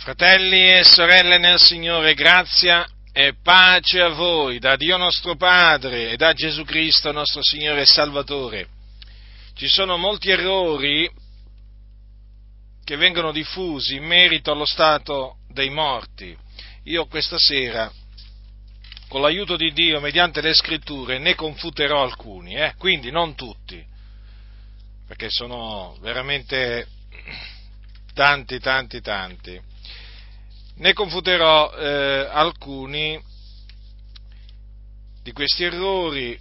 Fratelli e sorelle nel Signore, grazia e pace a voi da Dio nostro Padre e da Gesù Cristo nostro Signore e Salvatore. Ci sono molti errori che vengono diffusi in merito allo stato dei morti. Io questa sera, con l'aiuto di Dio, mediante le scritture, ne confuterò alcuni, eh? quindi non tutti, perché sono veramente tanti, tanti, tanti ne confuterò eh, alcuni di questi errori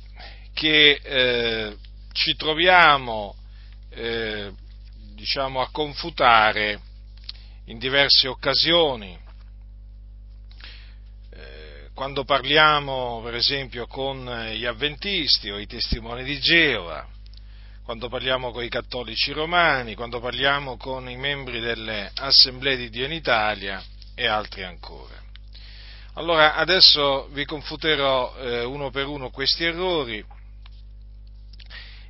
che eh, ci troviamo eh, diciamo, a confutare in diverse occasioni. Eh, quando parliamo, per esempio, con gli avventisti o i testimoni di Geova, quando parliamo con i cattolici romani, quando parliamo con i membri delle assemblee di Dio in Italia, e altri ancora. Allora, adesso vi confuterò eh, uno per uno questi errori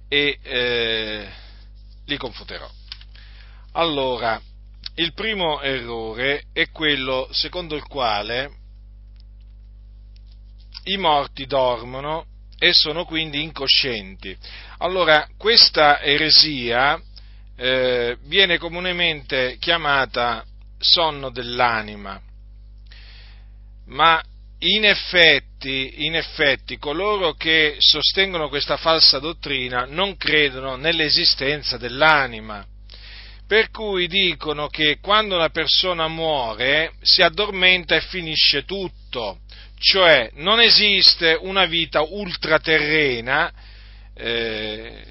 e eh, li confuterò. Allora, il primo errore è quello secondo il quale i morti dormono e sono quindi incoscienti. Allora, questa eresia eh, viene comunemente chiamata sonno dell'anima. Ma in effetti, in effetti, coloro che sostengono questa falsa dottrina non credono nell'esistenza dell'anima. Per cui dicono che quando una persona muore si addormenta e finisce tutto, cioè non esiste una vita ultraterrena eh,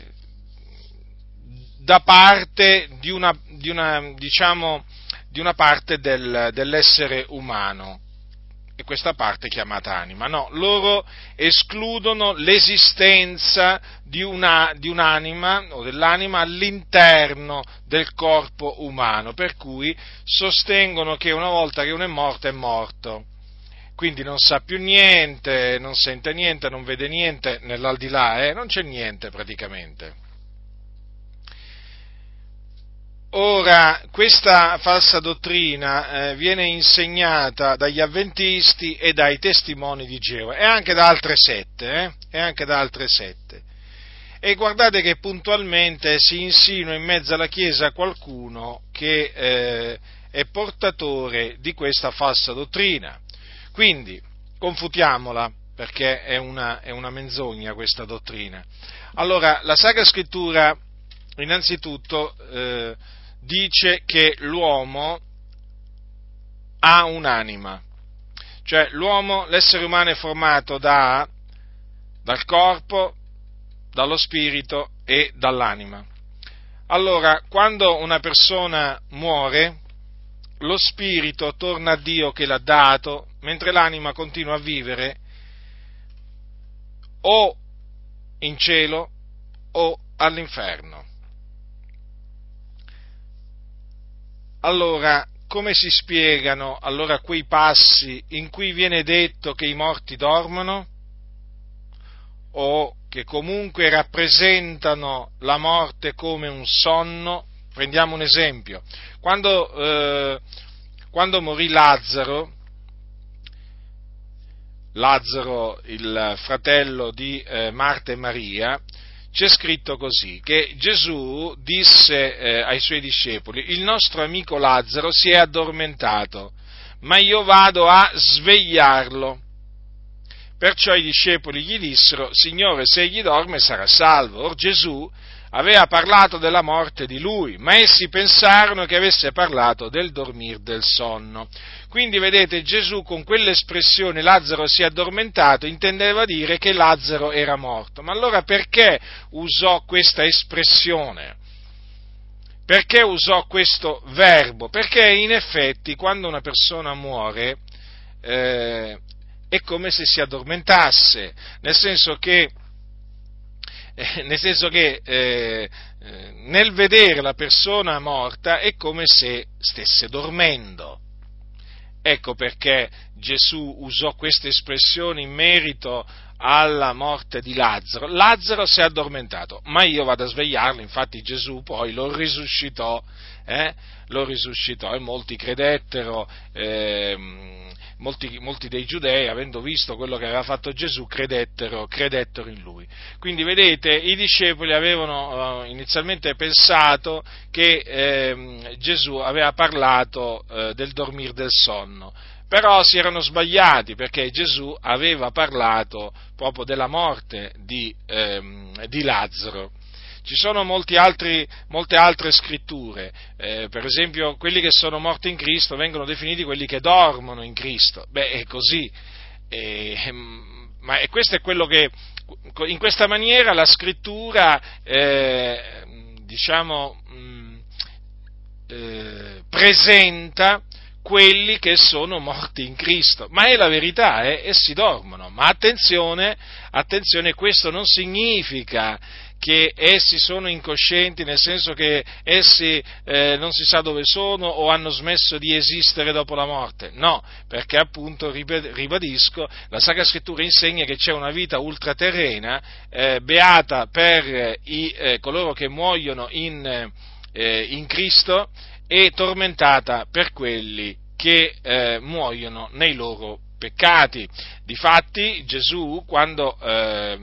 da parte di una, di una diciamo, di una parte del, dell'essere umano, e questa parte è chiamata anima. No, loro escludono l'esistenza di, una, di un'anima o dell'anima all'interno del corpo umano, per cui sostengono che una volta che uno è morto è morto. Quindi non sa più niente, non sente niente, non vede niente nell'aldilà, eh? non c'è niente praticamente. Ora, questa falsa dottrina eh, viene insegnata dagli avventisti e dai testimoni di Geova e anche da altre sette, eh? e anche da altre sette. E guardate che puntualmente si insinua in mezzo alla Chiesa qualcuno che eh, è portatore di questa falsa dottrina. Quindi, confutiamola, perché è una, è una menzogna questa dottrina. Allora, la Sacra Scrittura, innanzitutto, eh, dice che l'uomo ha un'anima, cioè l'uomo, l'essere umano è formato da, dal corpo, dallo spirito e dall'anima. Allora, quando una persona muore, lo spirito torna a Dio che l'ha dato, mentre l'anima continua a vivere o in cielo o all'inferno. Allora, come si spiegano allora quei passi in cui viene detto che i morti dormono? O che comunque rappresentano la morte come un sonno? Prendiamo un esempio. Quando, eh, quando morì Lazzaro, Lazzaro, il fratello di eh, Marta e Maria, c'è scritto così, che Gesù disse eh, ai suoi discepoli, il nostro amico Lazzaro si è addormentato, ma io vado a svegliarlo. Perciò i discepoli gli dissero, Signore, se egli dorme sarà salvo. Or Gesù aveva parlato della morte di lui, ma essi pensarono che avesse parlato del dormir del sonno. Quindi vedete Gesù con quell'espressione Lazzaro si è addormentato intendeva dire che Lazzaro era morto. Ma allora perché usò questa espressione? Perché usò questo verbo? Perché in effetti quando una persona muore eh, è come se si addormentasse, nel senso che eh, nel senso che eh, eh, nel vedere la persona morta è come se stesse dormendo. Ecco perché Gesù usò questa espressione in merito alla morte di Lazzaro, Lazzaro si è addormentato, ma io vado a svegliarlo, infatti Gesù poi lo risuscitò, eh? lo risuscitò e molti credettero, eh, molti, molti, dei giudei, avendo visto quello che aveva fatto Gesù, credettero, credettero in lui. Quindi vedete, i discepoli avevano uh, inizialmente pensato che eh, Gesù aveva parlato eh, del dormire del sonno, però si erano sbagliati perché Gesù aveva parlato proprio della morte di, ehm, di Lazzaro. Ci sono altri, molte altre scritture, eh, per esempio quelli che sono morti in Cristo vengono definiti quelli che dormono in Cristo. Beh, è così, eh, ma questo è quello che, in questa maniera la scrittura, eh, diciamo, mh, mm, eh, presenta quelli che sono morti in Cristo. Ma è la verità, eh? essi dormono. Ma attenzione, attenzione, questo non significa che essi sono incoscienti, nel senso che essi eh, non si sa dove sono o hanno smesso di esistere dopo la morte. No, perché appunto, ribadisco, la Sacra Scrittura insegna che c'è una vita ultraterrena, eh, beata per i, eh, coloro che muoiono in, eh, in, Cristo e tormentata per quelli che eh, muoiono nei loro peccati. Difatti Gesù quando eh,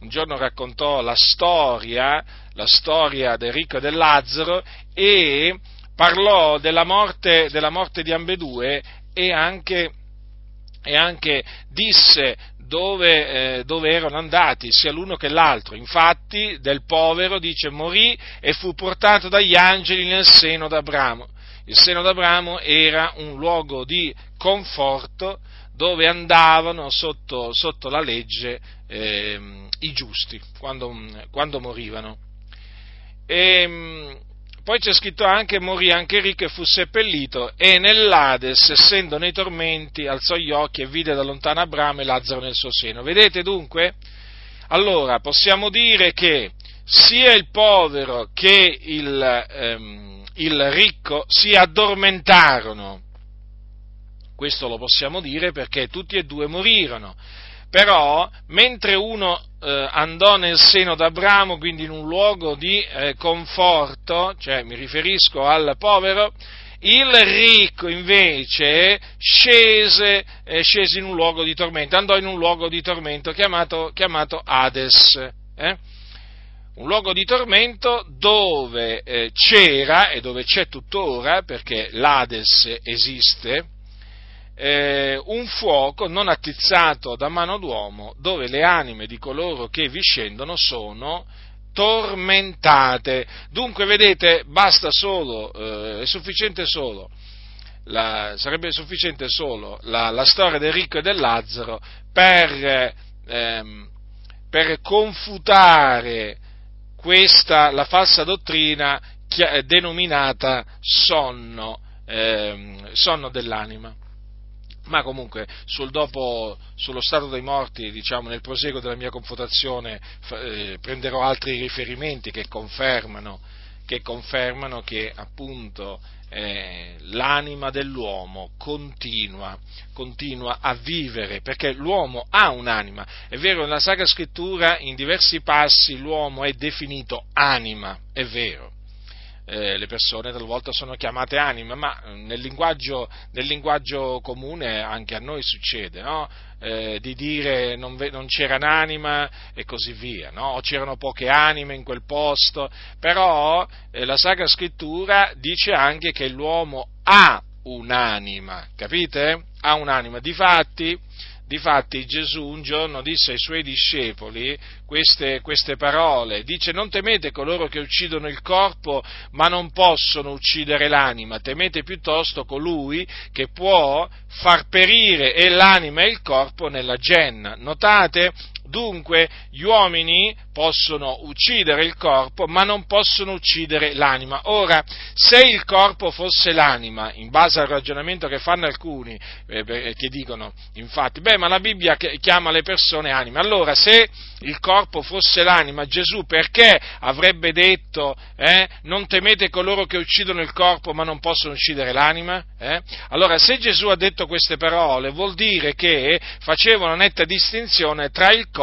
un giorno raccontò la storia, la storia del ricco e del Lazzaro e parlò della morte, della morte di ambedue e anche, e anche disse dove, eh, dove, erano andati sia l'uno che l'altro. Infatti del povero dice morì e fu portato dagli angeli nel seno d'Abramo. Il seno d'Abramo era un luogo di conforto dove andavano sotto, sotto la legge eh, i giusti quando, quando morivano. E, poi c'è scritto anche morì anche ricco e fu seppellito e nell'Ades, essendo nei tormenti, alzò gli occhi e vide da lontano Abramo e Lazzaro nel suo seno. Vedete dunque? Allora, possiamo dire che sia il povero che il, ehm, il ricco si addormentarono questo lo possiamo dire perché tutti e due morirono. Però, mentre uno eh, andò nel seno d'Abramo, quindi in un luogo di eh, conforto, cioè mi riferisco al povero, il ricco invece scese, eh, scese, in un luogo di tormento, andò in un luogo di tormento chiamato, chiamato Hades. Eh? Un luogo di tormento dove eh, c'era e dove c'è tuttora, perché l'Hades esiste, eh, un fuoco non attizzato da mano d'uomo dove le anime di coloro che vi scendono sono tormentate. Dunque, vedete, basta solo, eh, è sufficiente solo, la, sarebbe sufficiente solo la, la, storia del ricco e del Lazzaro per, ehm, per confutare questa, la falsa dottrina denominata sonno, ehm, sonno dell'anima ma comunque sul dopo, sullo stato dei morti, diciamo, nel proseguo della mia confutazione eh, prenderò altri riferimenti che confermano che, confermano che appunto eh, l'anima dell'uomo continua, continua a vivere, perché l'uomo ha un'anima. È vero, nella Sacra Scrittura in diversi passi l'uomo è definito anima, è vero eh, le persone talvolta sono chiamate anime, ma eh, nel linguaggio, nel linguaggio comune anche a noi succede, no? eh, di dire non, non, c'era un'anima e così via, no? o c'erano poche anime in quel posto, però eh, la Sacra Scrittura dice anche che l'uomo ha un'anima, capite? Ha un'anima, difatti Difatti Gesù un giorno disse ai suoi discepoli queste, queste, parole, dice non temete coloro che uccidono il corpo ma non possono uccidere l'anima, temete piuttosto colui che può far perire e l'anima e il corpo nella genna. Notate? Dunque gli uomini possono uccidere il corpo, ma non possono uccidere l'anima. Ora, se il corpo fosse l'anima, in base al ragionamento che fanno alcuni, eh, che dicono, infatti, beh, ma la Bibbia chiama le persone anime. Allora, se il corpo fosse l'anima, Gesù perché avrebbe detto, eh, non temete coloro che uccidono il corpo, ma non possono uccidere l'anima? Eh? Allora, se Gesù ha detto queste parole, vuol dire che faceva una netta distinzione tra il corpo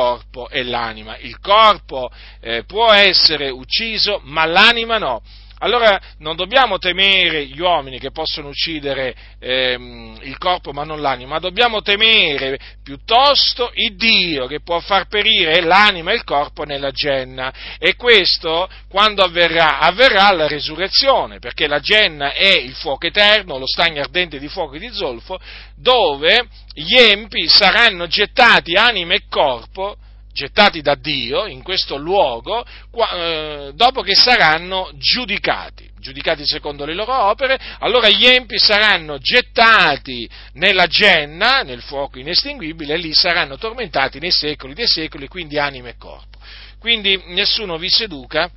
e l'anima. Il corpo eh, può essere ucciso, ma l'anima no. Allora non dobbiamo temere gli uomini che possono uccidere ehm, il corpo ma non l'anima, ma dobbiamo temere piuttosto il Dio che può far perire l'anima e il corpo nella genna. E questo quando avverrà? Avverrà alla resurrezione, perché la genna è il fuoco eterno, lo stagno ardente di fuoco e di zolfo, dove gli empi saranno gettati anima e corpo gettati da Dio in questo luogo eh, dopo che saranno giudicati, giudicati secondo le loro opere, allora gli empi saranno gettati nella genna, nel fuoco inestinguibile, e lì saranno tormentati nei secoli dei secoli, quindi anima e corpo. Quindi nessuno vi seduca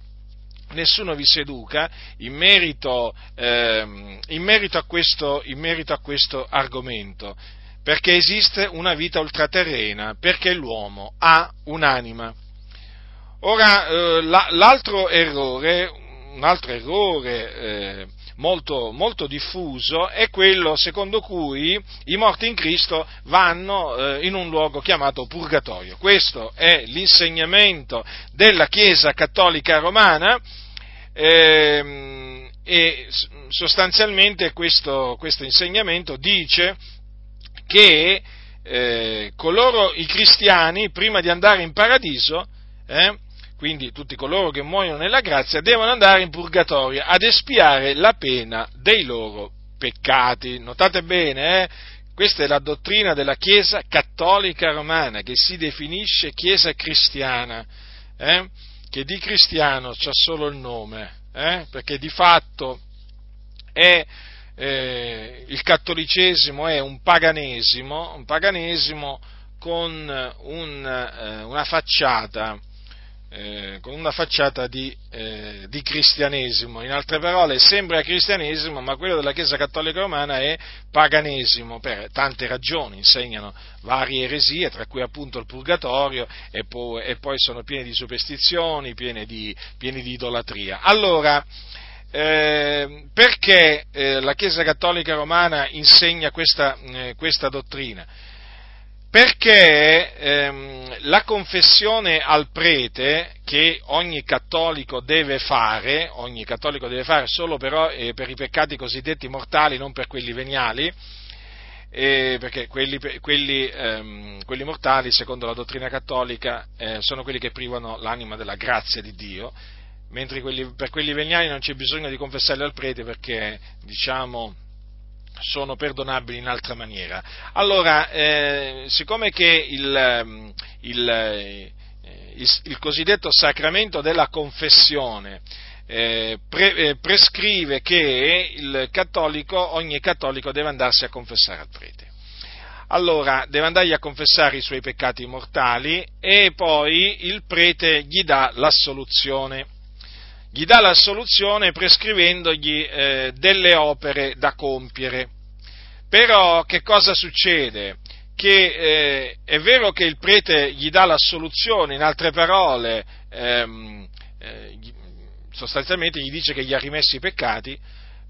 nessuno vi seduca in merito, eh, in merito, a, questo, in merito a questo argomento perché esiste una vita ultraterrena, perché l'uomo ha un'anima. Ora, eh, l'altro errore, un altro errore eh, molto, molto, diffuso è quello secondo cui i morti in Cristo vanno eh, in un luogo chiamato purgatorio. Questo è l'insegnamento della Chiesa cattolica romana ehm, e sostanzialmente questo, questo insegnamento dice che eh, coloro, i cristiani, prima di andare in paradiso, eh, quindi tutti coloro che muoiono nella grazia, devono andare in purgatorio ad espiare la pena dei loro peccati. Notate bene, eh? questa è la dottrina della Chiesa cattolica romana, che si definisce Chiesa cristiana, eh? che di cristiano c'ha solo il nome, eh? perché di fatto è eh, il cattolicesimo è un paganesimo, un paganesimo con un, eh, una facciata, eh, con una facciata di, eh, di, cristianesimo. In altre parole, sembra cristianesimo, ma quello della Chiesa Cattolica Romana è paganesimo per tante ragioni, insegnano varie eresie, tra cui appunto il purgatorio, e poi, e poi sono pieni di superstizioni, pieni di, pieni di idolatria. Allora, eh, perché eh, la Chiesa Cattolica Romana insegna questa, eh, questa dottrina? Perché ehm, la confessione al prete che ogni cattolico deve fare, ogni cattolico deve fare solo però eh, per i peccati cosiddetti mortali, non per quelli veniali, eh, perché quelli, quelli, ehm, quelli, mortali, secondo la dottrina cattolica, eh, sono quelli che privano l'anima della grazia di Dio, mentre quelli, per quelli veniali non c'è bisogno di confessarli al prete perché, diciamo, sono perdonabili in altra maniera. Allora, eh, siccome che il, ehm, il, eh, il, il, cosiddetto sacramento della confessione eh, pre, eh, prescrive che cattolico, ogni cattolico deve andarsi a confessare al prete. Allora, deve andargli a confessare i suoi peccati mortali e poi il prete gli dà l'assoluzione gli dà la soluzione prescrivendogli eh, delle opere da compiere. Però che cosa succede? Che eh, è vero che il prete gli dà la soluzione, in altre parole, ehm, eh, sostanzialmente gli dice che gli ha rimessi i peccati,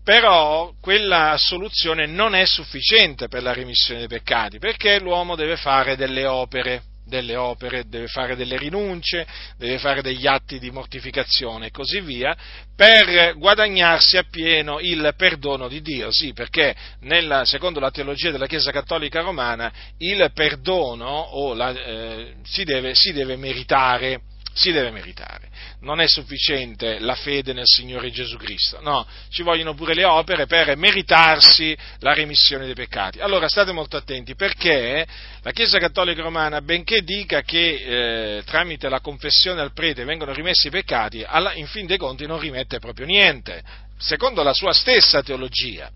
però quella soluzione non è sufficiente per la remissione dei peccati, perché l'uomo deve fare delle opere delle opere, deve fare delle rinunce, deve fare degli atti di mortificazione e così via, per guadagnarsi appieno il perdono di Dio. Sì, perché nella, secondo la teologia della Chiesa Cattolica Romana il perdono la, eh, si, deve, si deve meritare si deve meritare. Non è sufficiente la fede nel Signore Gesù Cristo, no, ci vogliono pure le opere per meritarsi la remissione dei peccati. Allora state molto attenti perché la Chiesa Cattolica Romana, benché dica che eh, tramite la confessione al prete vengono rimessi i peccati, alla, in fin dei conti non rimette proprio niente secondo la sua stessa teologia.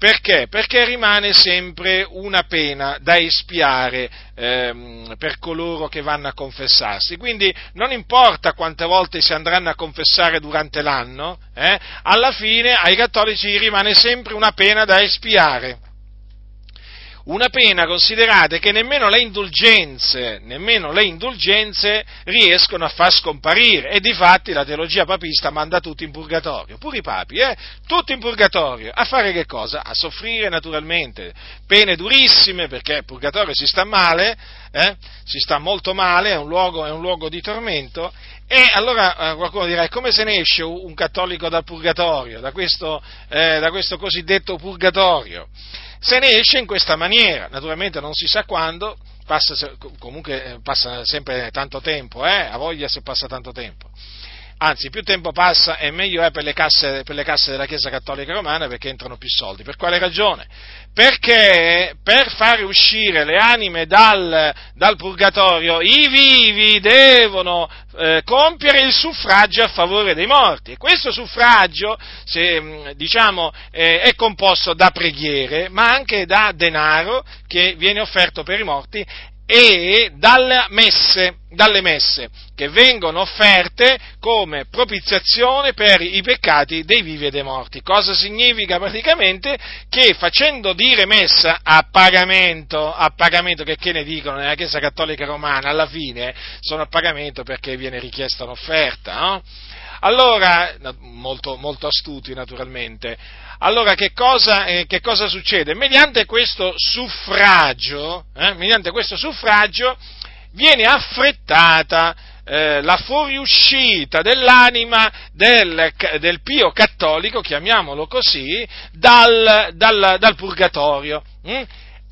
Perché? Perché rimane sempre una pena da espiare ehm, per coloro che vanno a confessarsi. Quindi non importa quante volte si andranno a confessare durante l'anno, eh, alla fine ai cattolici rimane sempre una pena da espiare una pena, considerate, che nemmeno le indulgenze, nemmeno le indulgenze riescono a far scomparire e di fatti la teologia papista manda tutti in purgatorio, pure i papi, eh? tutti in purgatorio, a fare che cosa? A soffrire naturalmente, pene durissime perché in purgatorio si sta male, eh? si sta molto male, è un luogo, è un luogo di tormento e allora eh, qualcuno dirà, come se ne esce un cattolico dal purgatorio, da questo, eh, da questo cosiddetto purgatorio? Se ne esce in questa maniera, naturalmente non si sa quando, passa, comunque eh, passa sempre tanto tempo, eh? a voglia se passa tanto tempo anzi più tempo passa e meglio è per le, casse, per le casse della Chiesa Cattolica Romana perché entrano più soldi. Per quale ragione? Perché per fare uscire le anime dal, dal purgatorio i vivi devono eh, compiere il suffragio a favore dei morti e questo suffragio se, mm, diciamo, eh, è composto da preghiere ma anche da denaro che viene offerto per i morti e dalle messe, dalle messe, che vengono offerte come propiziazione per i peccati dei vivi e dei morti. Cosa significa praticamente? Che facendo dire messa a pagamento, a pagamento che, che ne dicono nella Chiesa Cattolica Romana, alla fine sono a pagamento perché viene richiesta un'offerta, no? Allora, molto, molto astuti naturalmente, allora che cosa, eh, che cosa succede? Mediante questo suffragio, eh, mediante questo suffragio viene affrettata eh, la fuoriuscita dell'anima del, del, pio cattolico, chiamiamolo così, dal, dal, dal purgatorio. Hm?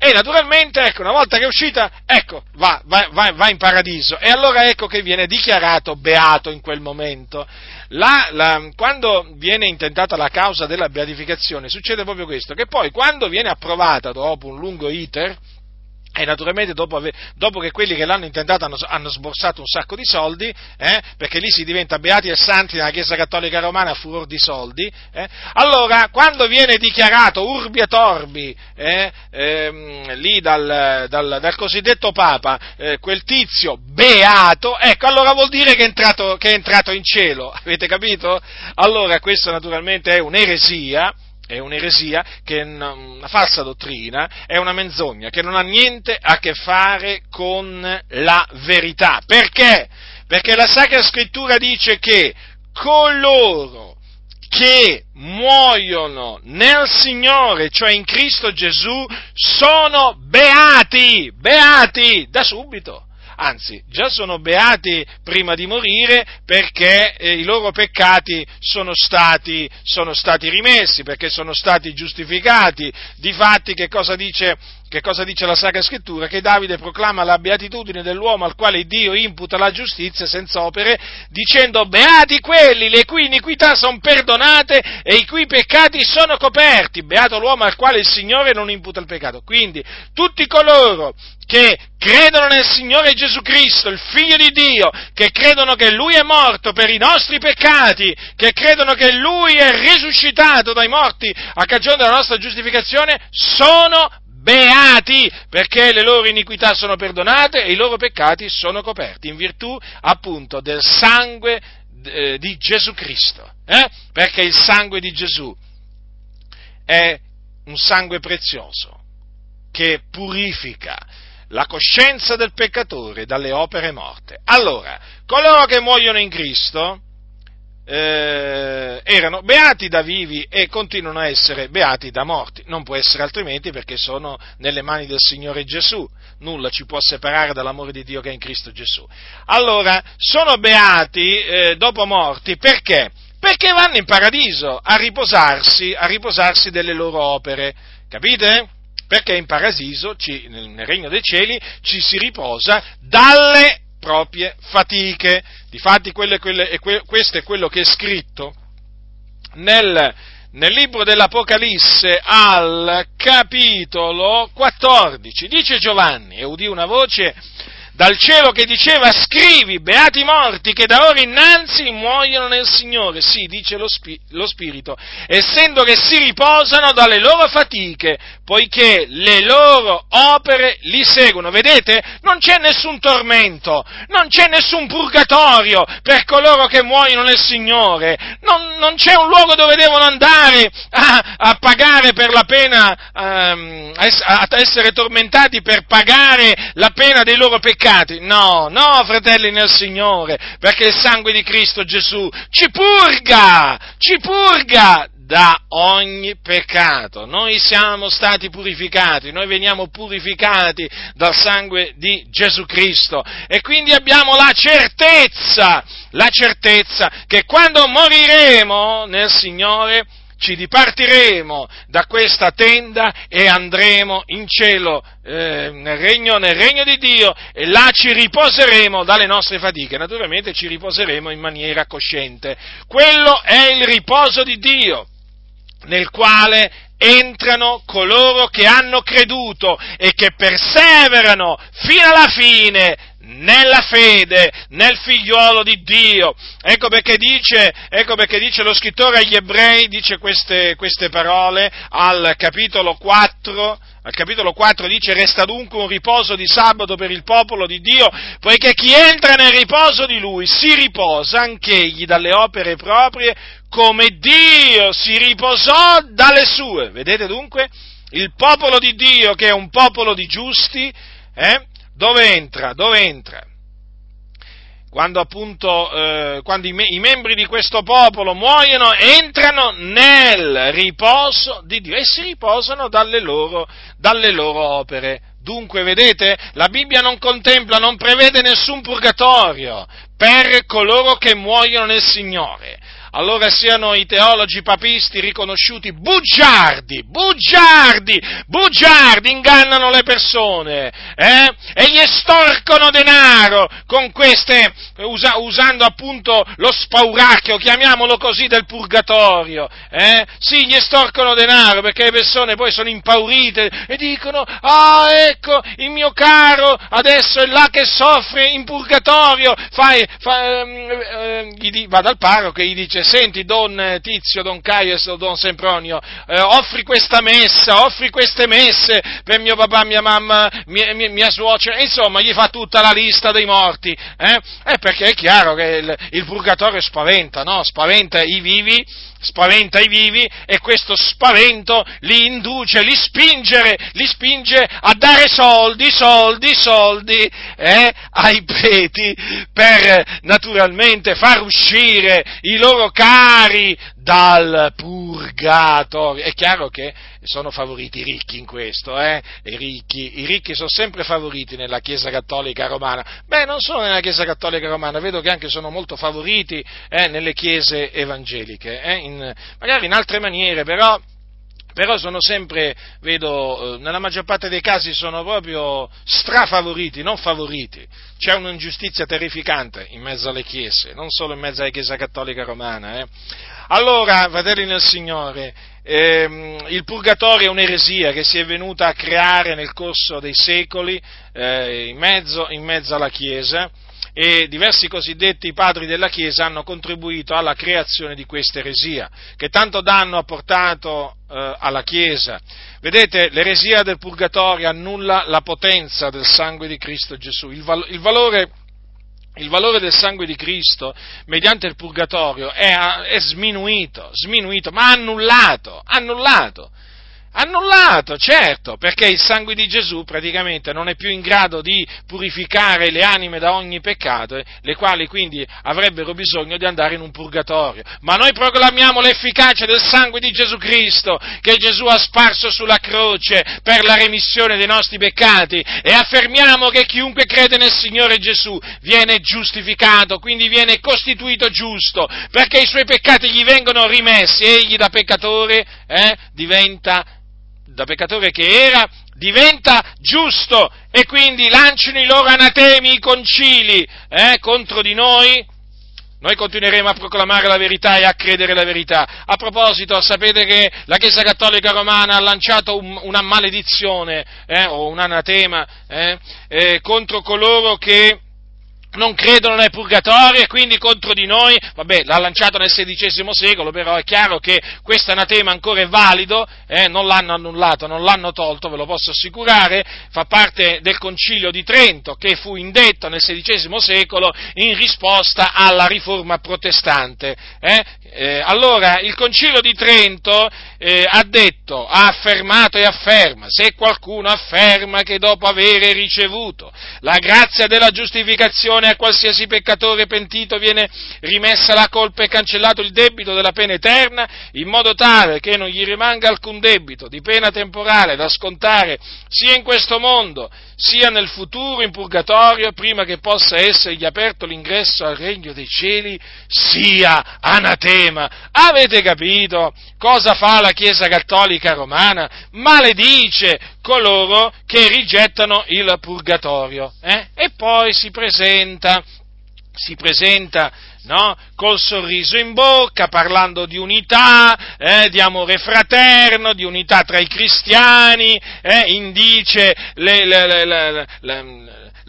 E naturalmente, ecco, una volta che è uscita, ecco, va, va, va, va, in paradiso. E allora ecco che viene dichiarato beato in quel momento. La, la, quando viene intentata la causa della beatificazione, succede proprio questo, che poi quando viene approvata dopo un lungo iter, e naturalmente dopo, dopo, che quelli che l'hanno intentato hanno, hanno sborsato un sacco di soldi, eh, perché lì si diventa beati e santi nella Chiesa Cattolica Romana a furor di soldi, eh, allora quando viene dichiarato urbi e torbi, eh, ehm, lì dal, dal, dal, cosiddetto Papa, eh, quel tizio beato, ecco, allora vuol dire che è, entrato, che è entrato in cielo, avete capito? Allora questa naturalmente è un'eresia, è un'eresia, che è una falsa dottrina, è una menzogna che non ha niente a che fare con la verità. Perché? Perché la Sacra Scrittura dice che coloro che muoiono nel Signore, cioè in Cristo Gesù, sono beati, beati da subito anzi già sono beati prima di morire perché eh, i loro peccati sono stati, sono stati rimessi, perché sono stati giustificati. Difatti che cosa dice che cosa dice la Sacra Scrittura? Che Davide proclama la beatitudine dell'uomo al quale Dio imputa la giustizia senza opere, dicendo beati quelli le cui iniquità sono perdonate e i cui peccati sono coperti. Beato l'uomo al quale il Signore non imputa il peccato. Quindi tutti coloro che credono nel Signore Gesù Cristo, il Figlio di Dio, che credono che Lui è morto per i nostri peccati, che credono che Lui è risuscitato dai morti a cagione della nostra giustificazione, sono beati perché le loro iniquità sono perdonate e i loro peccati sono coperti in virtù appunto del sangue eh, di Gesù Cristo. Eh? Perché il sangue di Gesù è un sangue prezioso che purifica la coscienza del peccatore dalle opere morte. Allora, coloro che muoiono in Cristo eh, erano beati da vivi e continuano a essere beati da morti. Non può essere altrimenti perché sono nelle mani del Signore Gesù. Nulla ci può separare dall'amore di Dio che è in Cristo Gesù. Allora, sono beati eh, dopo morti perché? Perché vanno in paradiso a riposarsi, a riposarsi delle loro opere. Capite? Perché in paradiso, ci, nel regno dei cieli, ci si riposa dalle proprie fatiche. Difatti quelle, quelle, questo è quello che è scritto nel, nel libro dell'Apocalisse al capitolo 14. Dice Giovanni, e udì una voce dal cielo che diceva scrivi, beati morti che da ora innanzi muoiono nel Signore. Sì, dice lo, spi- lo Spirito, essendo che si riposano dalle loro fatiche, poiché le loro opere li seguono. Vedete? Non c'è nessun tormento, non c'è nessun purgatorio per coloro che muoiono nel Signore, non, non c'è un luogo dove devono andare a, a pagare per la pena, um, a essere tormentati per pagare la pena dei loro peccati. No, no, fratelli nel Signore, perché il sangue di Cristo Gesù ci purga, ci purga da ogni peccato. Noi siamo stati purificati, noi veniamo purificati dal sangue di Gesù Cristo e quindi abbiamo la certezza, la certezza che quando moriremo nel Signore ci dipartiremo da questa tenda e andremo in cielo eh, nel, regno, nel, regno, di Dio e là ci riposeremo dalle nostre fatiche. Naturalmente ci riposeremo in maniera cosciente. Quello è il riposo di Dio nel quale entrano coloro che hanno creduto e che perseverano fino alla fine nella fede, nel figliuolo di Dio. Ecco perché dice, ecco perché dice lo scrittore agli ebrei, dice queste, queste parole al capitolo 4, al capitolo 4 dice resta dunque un riposo di sabato per il popolo di Dio, poiché chi entra nel riposo di lui si riposa anch'egli dalle opere proprie come Dio si riposò dalle sue. Vedete dunque? Il popolo di Dio, che è un popolo di giusti, eh, dove entra? Dove entra? Quando appunto eh, quando i, me- i, membri di questo popolo muoiono, entrano nel riposo di Dio e si riposano dalle loro, dalle loro opere. Dunque, vedete, la Bibbia non contempla, non prevede nessun purgatorio per coloro che muoiono nel Signore allora siano i teologi papisti riconosciuti bugiardi, bugiardi, bugiardi, ingannano le persone eh? e gli estorcono denaro con queste, usa, usando appunto lo spauracchio, chiamiamolo così, del purgatorio. Eh? Sì, gli estorcono denaro perché le persone poi sono impaurite e dicono, ah ecco, il mio caro adesso è là che soffre in purgatorio, fai, fa, eh, eh, va dal parroco e gli dice, senti Don Tizio, Don Caius o Don Sempronio, eh, offri questa messa, offri queste messe per mio papà, mia mamma, mia, mia, mia suocera, insomma gli fa tutta la lista dei morti, eh? eh perché è chiaro che il, il purgatorio spaventa, no? Spaventa i vivi, spaventa i vivi e questo spavento li induce, li spinge, li spinge a dare soldi, soldi, soldi eh, ai preti per naturalmente far uscire i loro cari dal purgatorio. È chiaro che sono favoriti i ricchi in questo, eh? I ricchi, I ricchi sono sempre favoriti nella Chiesa Cattolica Romana. Beh, non solo nella Chiesa Cattolica Romana, vedo che anche sono molto favoriti eh, nelle chiese evangeliche, eh? in, magari in altre maniere, però però sono sempre, vedo, eh, nella maggior parte dei casi sono proprio strafavoriti, non favoriti. C'è un'ingiustizia terrificante in mezzo alle chiese, non solo in mezzo alla Chiesa Cattolica Romana. Eh. Allora, fratelli nel Signore, ehm, il purgatorio è un'eresia che si è venuta a creare nel corso dei secoli eh, in, mezzo, in mezzo alla Chiesa e diversi cosiddetti padri della Chiesa hanno contribuito alla creazione di questa eresia, che tanto danno ha portato eh, alla Chiesa. Vedete, l'eresia del purgatorio annulla la potenza del sangue di Cristo Gesù, il, val- il, valore, il valore, del sangue di Cristo mediante il purgatorio è, è sminuito, sminuito, ma annullato, annullato Annullato, certo, perché il sangue di Gesù praticamente non è più in grado di purificare le anime da ogni peccato, eh, le quali quindi avrebbero bisogno di andare in un purgatorio. Ma noi proclamiamo l'efficacia del sangue di Gesù Cristo, che Gesù ha sparso sulla croce per la remissione dei nostri peccati e affermiamo che chiunque crede nel Signore Gesù viene giustificato, quindi viene costituito giusto, perché i suoi peccati gli vengono rimessi, egli da peccatore eh, diventa da peccatore che era, diventa giusto e quindi lanciano i loro anatemi, i concili eh, contro di noi noi continueremo a proclamare la verità e a credere la verità. A proposito, sapete che la Chiesa Cattolica Romana ha lanciato un, una maledizione eh, o un anatema eh, eh, contro coloro che non credono nel purgatorio e quindi contro di noi, vabbè, l'ha lanciato nel XVI secolo, però è chiaro che questo anatema ancora è valido, eh, non l'hanno annullato, non l'hanno tolto, ve lo posso assicurare, fa parte del concilio di Trento che fu indetto nel XVI secolo in risposta alla riforma protestante. Eh? Eh, allora, il concilio di Trento eh, ha detto, ha affermato e afferma, se qualcuno afferma che dopo avere ricevuto la grazia della giustificazione a qualsiasi peccatore pentito viene rimessa la colpa e cancellato il debito della pena eterna, in modo tale che non gli rimanga alcun debito di pena temporale da scontare sia in questo mondo sia nel futuro in purgatorio, prima che possa essergli aperto l'ingresso al regno dei cieli, sia anatema. Avete capito cosa fa la Chiesa Cattolica Romana? Maledice coloro che rigettano il purgatorio. Eh? E poi si presenta, si presenta no? col sorriso in bocca, parlando di unità, eh, di amore fraterno, di unità tra i cristiani, eh, indice le, le, le,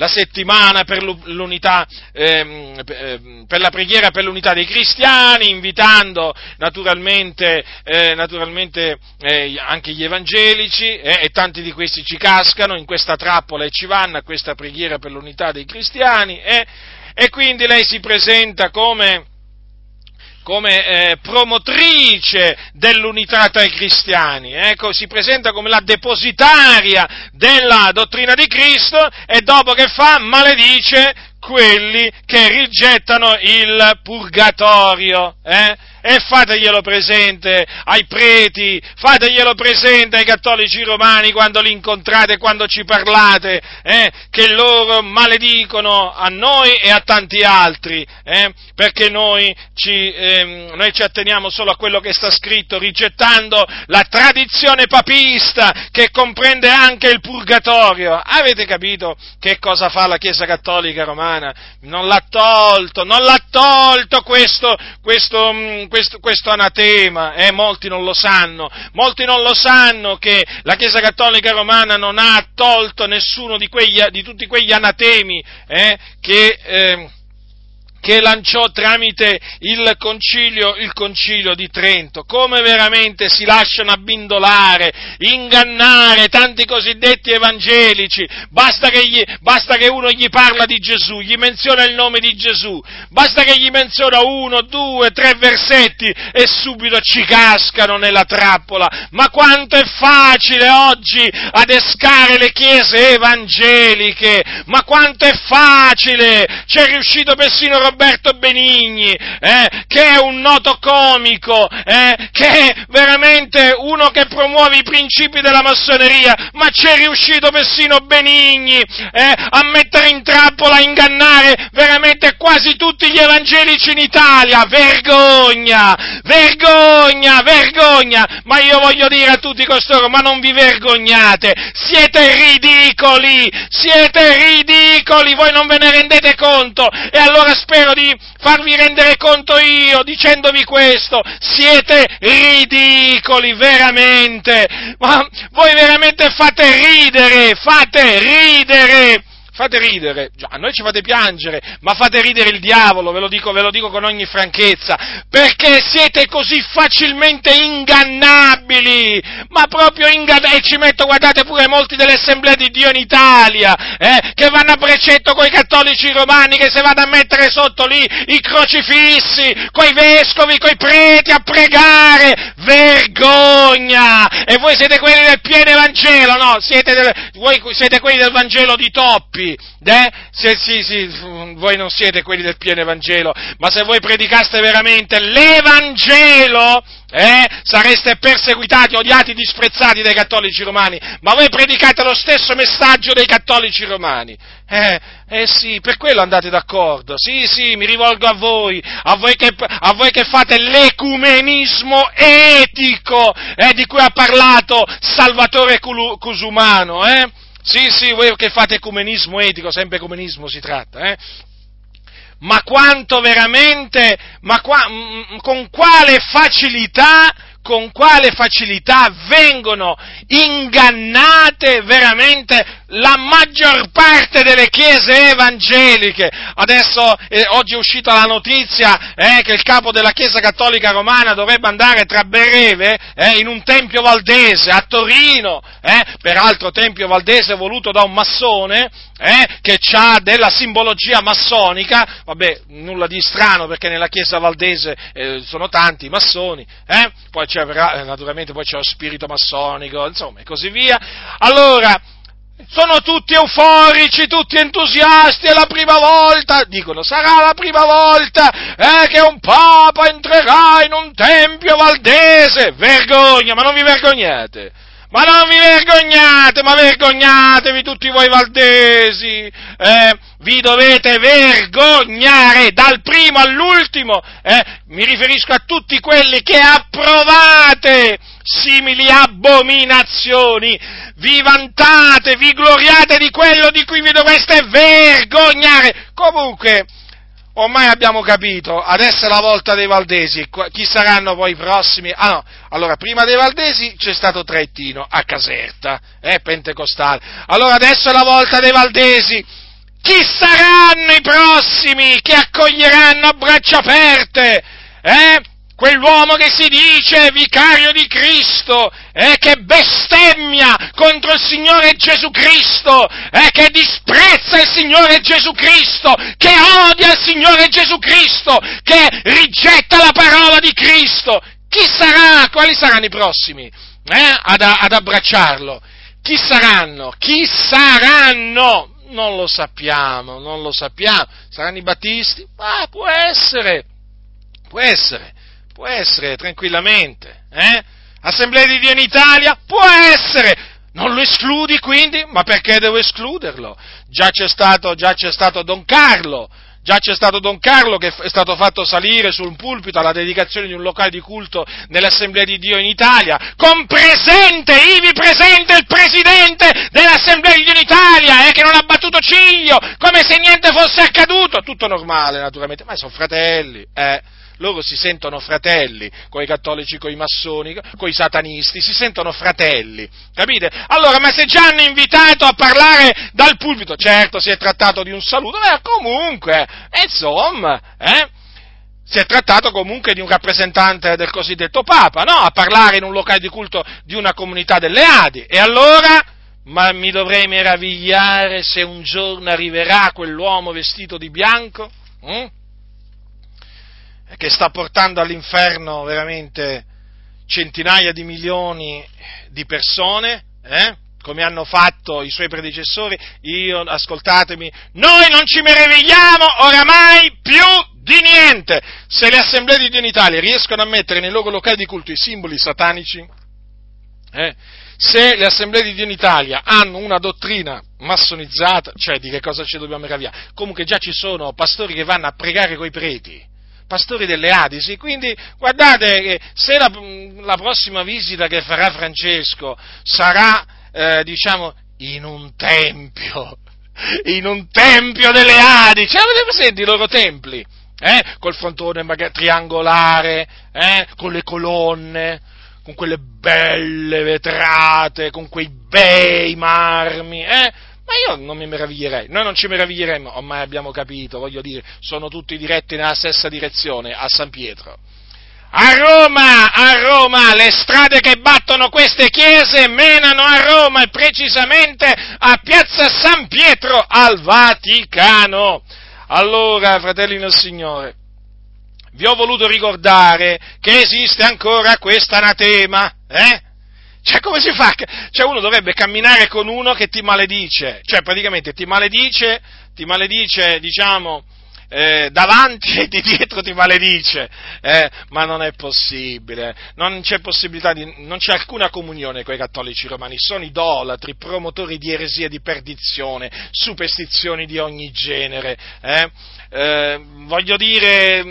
la settimana per l'unità, ehm, ehm, per la preghiera per l'unità dei cristiani, invitando naturalmente, eh, naturalmente eh, anche gli evangelici, eh, e tanti di questi ci cascano in questa trappola e ci vanno a questa preghiera per l'unità dei cristiani, eh, e quindi lei si presenta come, come eh, promotrice dell'unità tra i cristiani, ecco, si presenta come la depositaria della dottrina di Cristo e dopo che fa maledice quelli che rigettano il purgatorio. Eh? e fateglielo presente ai preti, fateglielo presente ai cattolici romani quando li incontrate, quando ci parlate, eh, che loro maledicono a noi e a tanti altri, eh, perché noi ci, eh, noi ci atteniamo solo a quello che sta scritto, rigettando la tradizione papista che comprende anche il purgatorio. Avete capito che cosa fa la Chiesa Cattolica Romana? Non l'ha tolto, non l'ha tolto questo, questo, mm, questo, questo anatema, eh, molti non lo sanno, molti non lo sanno che la Chiesa Cattolica Romana non ha tolto nessuno di, quegli, di tutti quegli anatemi eh, che... Eh, che lanciò tramite il concilio, il concilio di Trento, come veramente si lasciano abbindolare, ingannare tanti cosiddetti evangelici, basta che, gli, basta che, uno gli parla di Gesù, gli menziona il nome di Gesù, basta che gli menziona uno, due, tre versetti e subito ci cascano nella trappola. Ma quanto è facile oggi adescare le chiese evangeliche, ma quanto è facile, c'è riuscito persino Roberto Benigni, eh, che è un noto comico, eh, che è veramente uno che promuove i principi della massoneria, ma c'è riuscito persino Benigni eh, a mettere in trappola, a ingannare veramente quasi tutti gli evangelici in Italia. Vergogna, vergogna, vergogna! Ma io voglio dire a tutti costoro, ma non vi vergognate, siete ridicoli, siete ridicoli, voi non ve ne rendete conto e allora spero spero di farvi rendere conto io dicendovi questo. Siete ridicoli, veramente. Ma voi veramente fate ridere, fate ridere fate ridere, a noi ci fate piangere, ma fate ridere il diavolo, ve lo dico, ve lo dico con ogni franchezza, perché siete così facilmente ingannabili, ma proprio ingannabili, e ci metto, guardate pure molti delle assemblee di Dio in Italia, eh, che vanno a precetto con i cattolici romani, che se vanno a mettere sotto lì i crocifissi, coi vescovi, coi preti a pregare, vergogna! E voi siete quelli del pieno Evangelo, no? Siete del, voi siete quelli del Vangelo di Toppi, eh? Se, sì, sì, voi non siete quelli del pieno Evangelo, ma se voi predicaste veramente l'Evangelo, eh, sareste perseguitati, odiati, disprezzati dai cattolici romani, ma voi predicate lo stesso messaggio dei cattolici romani. Eh, eh sì, per quello andate d'accordo. Sì, sì, mi rivolgo a voi, a voi che, a voi che fate l'ecumenismo etico, eh, di cui ha parlato Salvatore Cusumano, eh? Sì, sì, voi che fate ecumenismo etico, sempre ecumenismo si tratta, eh? ma quanto veramente, ma qua, mm, con quale facilità con quale facilità vengono ingannate veramente la maggior parte delle chiese evangeliche. Adesso eh, oggi è uscita la notizia eh, che il capo della Chiesa Cattolica Romana dovrebbe andare tra breve eh, in un tempio valdese a Torino, eh, peraltro tempio valdese voluto da un massone eh, che ha della simbologia massonica, vabbè, nulla di strano perché nella Chiesa valdese eh, sono tanti massoni, poi c'è naturalmente poi c'è lo spirito massonico, insomma, e così via. Allora, sono tutti euforici, tutti entusiasti, è la prima volta, dicono, sarà la prima volta eh, che un papa entrerà in un tempio valdese. Vergogna, ma non vi vergognate? Ma non vi vergognate, ma vergognatevi tutti voi valdesi, eh, vi dovete vergognare dal primo all'ultimo, eh, mi riferisco a tutti quelli che approvate simili abominazioni, vi vantate, vi gloriate di quello di cui vi dovreste vergognare. Comunque, ormai abbiamo capito, adesso è la volta dei Valdesi, chi saranno poi i prossimi? Ah no, allora prima dei Valdesi c'è stato Trettino a Caserta, eh, Pentecostale, allora adesso è la volta dei Valdesi, chi saranno i prossimi che accoglieranno a braccia aperte? Eh? Quell'uomo che si dice vicario di Cristo, eh, che bestemmia contro il Signore Gesù Cristo, eh, che disprezza il Signore Gesù Cristo, che odia il Signore Gesù Cristo, che rigetta la parola di Cristo. Chi sarà? Quali saranno i prossimi eh, ad, ad abbracciarlo? Chi saranno? Chi saranno? Non lo sappiamo, non lo sappiamo. Saranno i battisti? Ah, può essere, può essere Può essere, tranquillamente. Eh? Assemblea di Dio in Italia? Può essere. Non lo escludi quindi? Ma perché devo escluderlo? Già c'è stato, già c'è stato Don Carlo, Già c'è stato Don Carlo che è stato fatto salire sul pulpito alla dedicazione di un locale di culto nell'Assemblea di Dio in Italia, con presente, ivi presente il presidente dell'Assemblea di Dio in Italia, eh, che non ha battuto ciglio, come se niente fosse accaduto. Tutto normale, naturalmente, ma sono fratelli, eh loro si sentono fratelli, con i cattolici, con i massoni, con i satanisti, si sentono fratelli, capite? Allora, ma se già hanno invitato a parlare dal pulpito, certo si è trattato di un saluto, ma comunque, insomma, eh? Si è trattato comunque di un rappresentante del cosiddetto Papa, no? A parlare in un locale di culto di una comunità delle Adi. E allora, ma mi dovrei meravigliare se un giorno arriverà quell'uomo vestito di bianco? Hm? Che sta portando all'inferno veramente centinaia di milioni di persone, eh? come hanno fatto i suoi predecessori, io, ascoltatemi, noi non ci meravigliamo oramai più di niente. Se le assemblee di Dio in Italia riescono a mettere nei loro locali di culto i simboli satanici, eh? se le assemblee di Dio in Italia hanno una dottrina massonizzata, cioè di che cosa ci dobbiamo meravigliare? Comunque già ci sono pastori che vanno a pregare coi preti, pastori delle Adisi, quindi guardate se la, la prossima visita che farà Francesco sarà, eh, diciamo, in un tempio, in un tempio delle Adi, cioè avete presente i loro templi? Eh? Col frontone triangolare, eh? con le colonne, con quelle belle vetrate, con quei bei marmi, eh? Ma io non mi meraviglierei, noi non ci meraviglieremmo, ormai abbiamo capito, voglio dire, sono tutti diretti nella stessa direzione, a San Pietro. A Roma, a Roma, le strade che battono queste chiese menano a Roma e precisamente a Piazza San Pietro al Vaticano. Allora, fratelli del Signore, vi ho voluto ricordare che esiste ancora questo anatema, eh? Cioè, come si fa? Cioè, uno dovrebbe camminare con uno che ti maledice, cioè, praticamente ti maledice, ti maledice, diciamo, eh, davanti e di dietro ti maledice, eh, ma non è possibile, non c'è possibilità di, non c'è alcuna comunione con i cattolici romani, sono idolatri, promotori di eresia di perdizione, superstizioni di ogni genere, eh, eh voglio dire,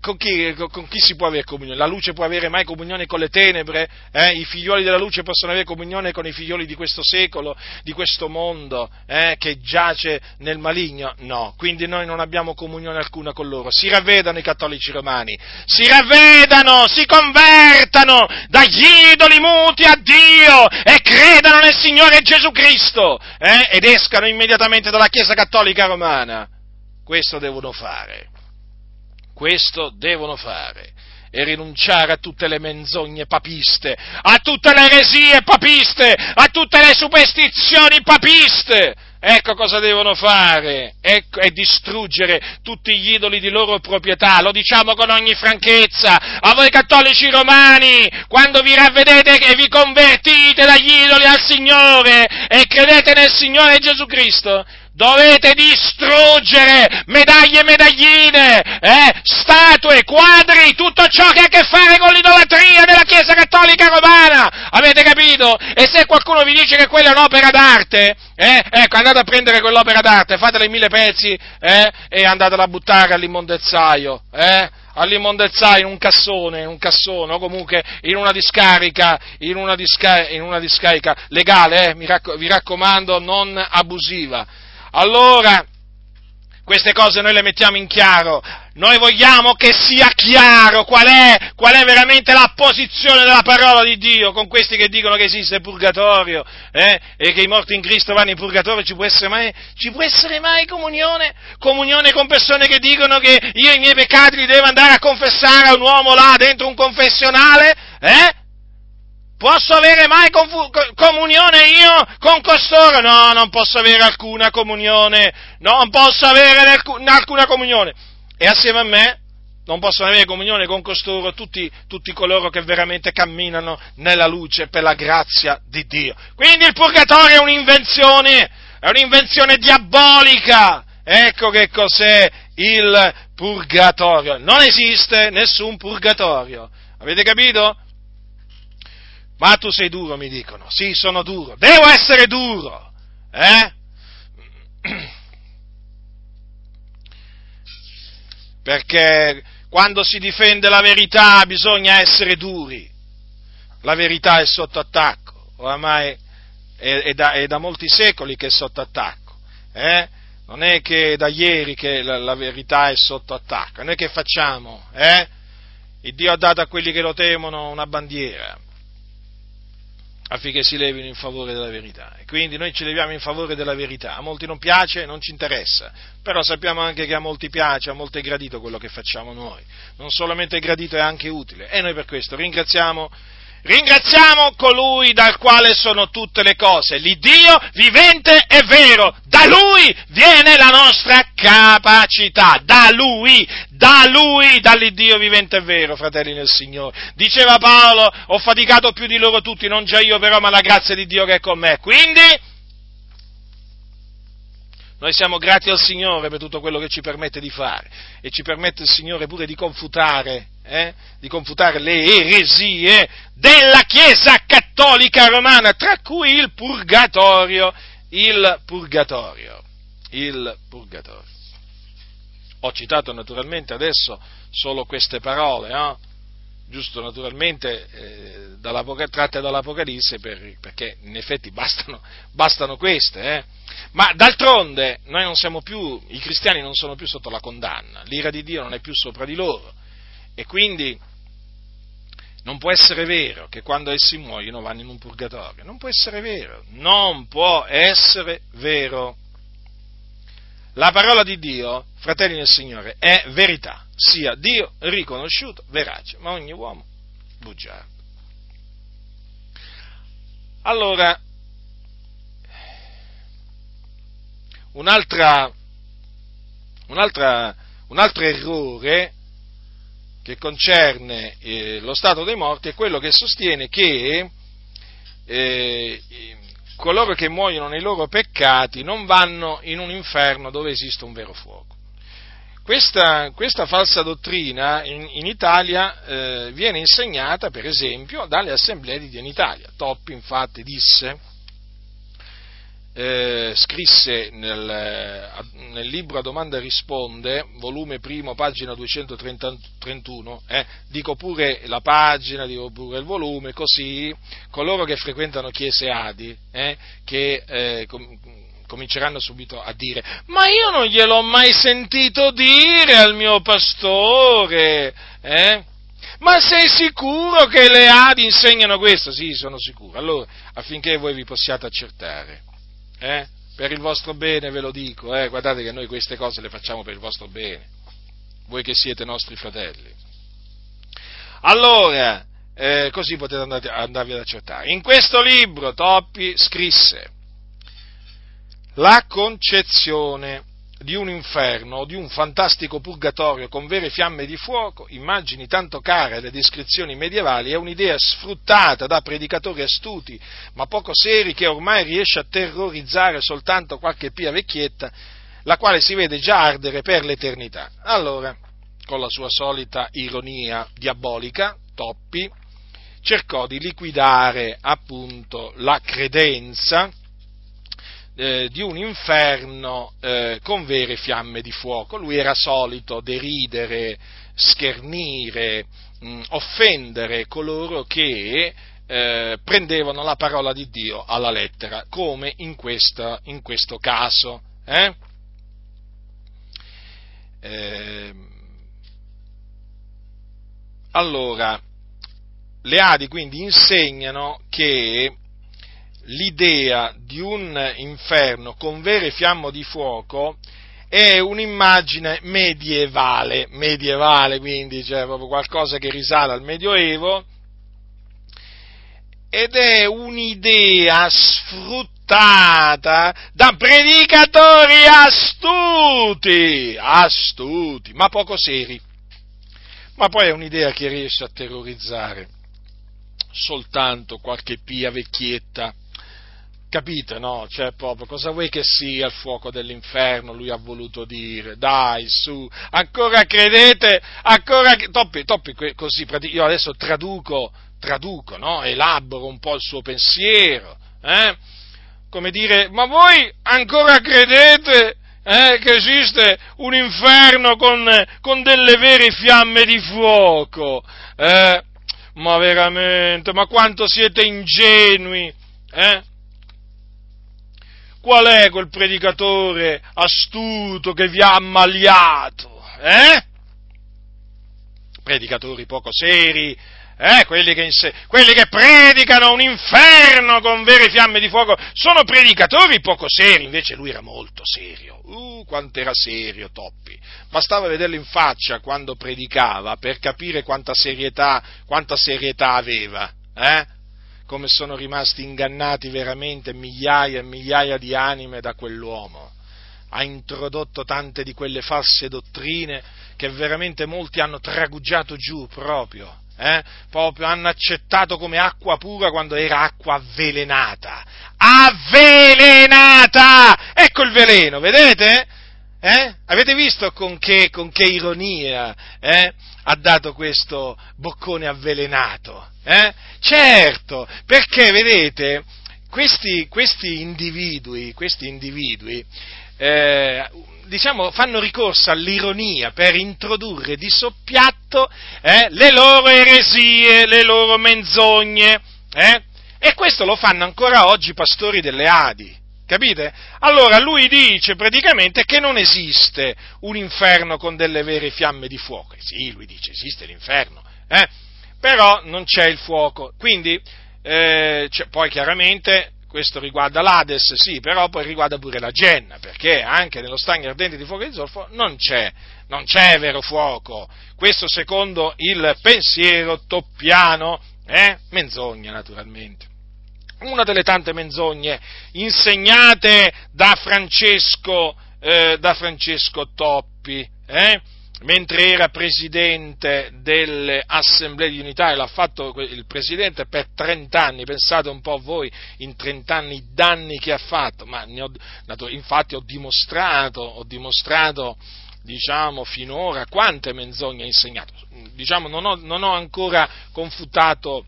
con, chi, con, chi, si può avere comunione? La luce può avere mai comunione con le tenebre? Eh? I figlioli della luce possono avere comunione con i figlioli di questo secolo, di questo mondo eh? che giace nel maligno? No, quindi noi non abbiamo comunione alcuna con loro. Si ravvedano i cattolici romani, si ravvedano, si convertano dagli idoli muti a Dio e credano nel Signore Gesù Cristo eh? ed escano immediatamente dalla Chiesa cattolica romana. Questo devono fare. Questo devono fare e rinunciare a tutte le menzogne papiste, a tutte le eresie papiste, a tutte le superstizioni papiste. Ecco cosa devono fare, ecco, e distruggere tutti gli idoli di loro proprietà, lo diciamo con ogni franchezza, a voi cattolici romani, quando vi ravvedete e vi convertite dagli idoli al Signore e credete nel Signore Gesù Cristo, dovete distruggere medaglie e medagline, eh, statue, quadri, tutto ciò che ha a che fare con l'idolatria della Chiesa Cattolica Romana. Avete capito? E se qualcuno vi dice che quella è un'opera d'arte, eh, ecco, andate a prendere quell'opera d'arte, fatela in mille pezzi eh, e andatela a buttare all'immondezzaio. Eh? all'immondezzaio in un cassone, in un cassone o comunque in una discarica, in una, disca, in una discarica legale, eh, mi racc- vi raccomando, non abusiva. Allora, queste cose noi le mettiamo in chiaro. Noi vogliamo che sia chiaro qual è, qual è, veramente la posizione della parola di Dio con questi che dicono che esiste il purgatorio eh, e che i morti in Cristo vanno in purgatorio. Ci può, essere mai, ci può essere mai comunione? Comunione con persone che dicono che io i miei peccati li devo andare a confessare a un uomo là dentro un confessionale? Eh? Posso avere mai confu- comunione io con costoro? No, non posso avere alcuna comunione, non posso avere alcuna comunione. E assieme a me non possono avere comunione con costoro tutti, tutti, coloro che veramente camminano nella luce per la grazia di Dio. Quindi il purgatorio è un'invenzione, è un'invenzione diabolica. Ecco che cos'è il purgatorio. Non esiste nessun purgatorio. Avete capito? Ma tu sei duro, mi dicono. Sì, sono duro. Devo essere duro. Eh? Perché quando si difende la verità bisogna essere duri. La verità è sotto attacco. Oramai è, è, da, è da, molti secoli che è sotto attacco. Eh? Non è che da ieri che la, la, verità è sotto attacco. Noi che facciamo? Eh? Il Dio ha dato a quelli che lo temono una bandiera affinché si levino in favore della verità. E quindi noi ci leviamo in favore della verità. A molti non piace, non ci interessa, però sappiamo anche che a molti piace, a molti è gradito quello che facciamo noi. Non solamente è gradito, è anche utile. E noi per questo ringraziamo Ringraziamo colui dal quale sono tutte le cose, l'Iddio vivente e vero. Da lui viene la nostra capacità, da lui, da lui, dall'Iddio vivente e vero, fratelli nel Signore. Diceva Paolo, ho faticato più di loro tutti, non già io però, ma la grazia di Dio che è con me. Quindi, noi siamo grati al Signore per tutto quello che ci permette di fare e ci permette il Signore pure di confutare, eh, di confutare le eresie della Chiesa cattolica romana, tra cui il purgatorio, il purgatorio, il purgatorio. Ho citato naturalmente adesso solo queste parole, no? giusto naturalmente eh, tratte dall'Apocalisse per, perché in effetti bastano, bastano queste, eh? ma d'altronde noi non siamo più, i cristiani non sono più sotto la condanna, l'ira di Dio non è più sopra di loro e quindi non può essere vero che quando essi muoiono vanno in un purgatorio, non può essere vero, non può essere vero. La parola di Dio, fratelli del Signore, è verità, sia Dio riconosciuto, verace, ma ogni uomo bugiardo. Allora, un'altra, un'altra, un altro errore che concerne eh, lo stato dei morti è quello che sostiene che eh, coloro che muoiono nei loro peccati non vanno in un inferno dove esiste un vero fuoco. Questa, questa falsa dottrina in, in Italia eh, viene insegnata, per esempio, dalle assemblee di Dio in Italia. Toppi, infatti, disse, eh, scrisse nel, nel, libro A domanda risponde, volume primo, pagina 231, eh, dico pure la pagina, dico pure il volume, così coloro che frequentano chiese Adi, eh, che eh, com- cominceranno subito a dire, ma io non gliel'ho mai sentito dire al mio pastore, eh? Ma sei sicuro che le Adi insegnano questo? Sì, sono sicuro. Allora, affinché voi vi possiate accertare eh? Per il vostro bene ve lo dico, eh? guardate che noi queste cose le facciamo per il vostro bene, voi che siete nostri fratelli. Allora, eh, così potete andare, andarvi ad accertare. In questo libro Toppi scrisse la concezione di un inferno o di un fantastico purgatorio con vere fiamme di fuoco, immagini tanto care alle descrizioni medievali, è un'idea sfruttata da predicatori astuti ma poco seri che ormai riesce a terrorizzare soltanto qualche pia vecchietta, la quale si vede già ardere per l'eternità. Allora, con la sua solita ironia diabolica, Toppi cercò di liquidare appunto la credenza eh, di un inferno eh, con vere fiamme di fuoco. Lui era solito deridere, schernire, mh, mm, offendere coloro che eh, prendevano la parola di Dio alla lettera, come in, questa, in questo caso. Eh? Ehm, allora, le Adi quindi insegnano che l'idea di un inferno con vere fiamme di fuoco è un'immagine medievale, medievale quindi, cioè proprio qualcosa che risale al Medioevo, ed è un'idea sfruttata da predicatori astuti, astuti, ma poco seri. Ma poi è un'idea che riesce a terrorizzare soltanto qualche pia vecchietta Capite, no? Cioè, proprio, cosa vuoi che sia il fuoco dell'inferno? Lui ha voluto dire, dai, su, ancora credete, ancora, toppi, toppi, così, io adesso traduco, traduco, no? Elaboro un po' il suo pensiero, eh? Come dire, ma voi ancora credete eh, che esiste un inferno con, con, delle vere fiamme di fuoco? Eh? Ma veramente, ma quanto siete ingenui, eh? Qual è quel predicatore astuto che vi ha ammaliato? Eh? Predicatori poco seri, eh, quelli, che inse- quelli, che predicano un inferno con vere fiamme di fuoco, sono predicatori poco seri, invece lui era molto serio. Uh, quanto era serio Toppi. Bastava vederlo in faccia quando predicava per capire quanta serietà, quanta serietà aveva. Eh? Come sono rimasti ingannati veramente migliaia e migliaia di anime da quell'uomo. Ha introdotto tante di quelle false dottrine che veramente molti hanno tragugiato giù proprio. Eh? proprio hanno accettato come acqua pura quando era acqua avvelenata. Avvelenata! Ecco il veleno, vedete? Eh? Avete visto con che, con che ironia eh? ha dato questo boccone avvelenato? Eh? Certo, perché vedete, questi, questi individui, questi individui eh, diciamo, fanno ricorso all'ironia per introdurre di soppiatto eh, le loro eresie, le loro menzogne, eh? e questo lo fanno ancora oggi i pastori delle Adi. Capite? Allora lui dice praticamente che non esiste un inferno con delle vere fiamme di fuoco. Sì, lui dice esiste l'inferno, eh? però non c'è il fuoco. Quindi, eh, poi chiaramente questo riguarda l'Ades, sì, però poi riguarda pure la Genna, perché anche nello stagno ardente di fuoco e di zolfo non c'è, non c'è vero fuoco. Questo secondo il pensiero toppiano, eh? menzogna naturalmente. Una delle tante menzogne insegnate da Francesco, eh, da Francesco Toppi, eh? mentre era presidente delle assemblee di unità e l'ha fatto il presidente per 30 anni, pensate un po' voi in 30 anni i danni che ha fatto, ma ho, infatti ho dimostrato, ho dimostrato diciamo, finora quante menzogne ha insegnato, diciamo, non ho, non ho ancora confutato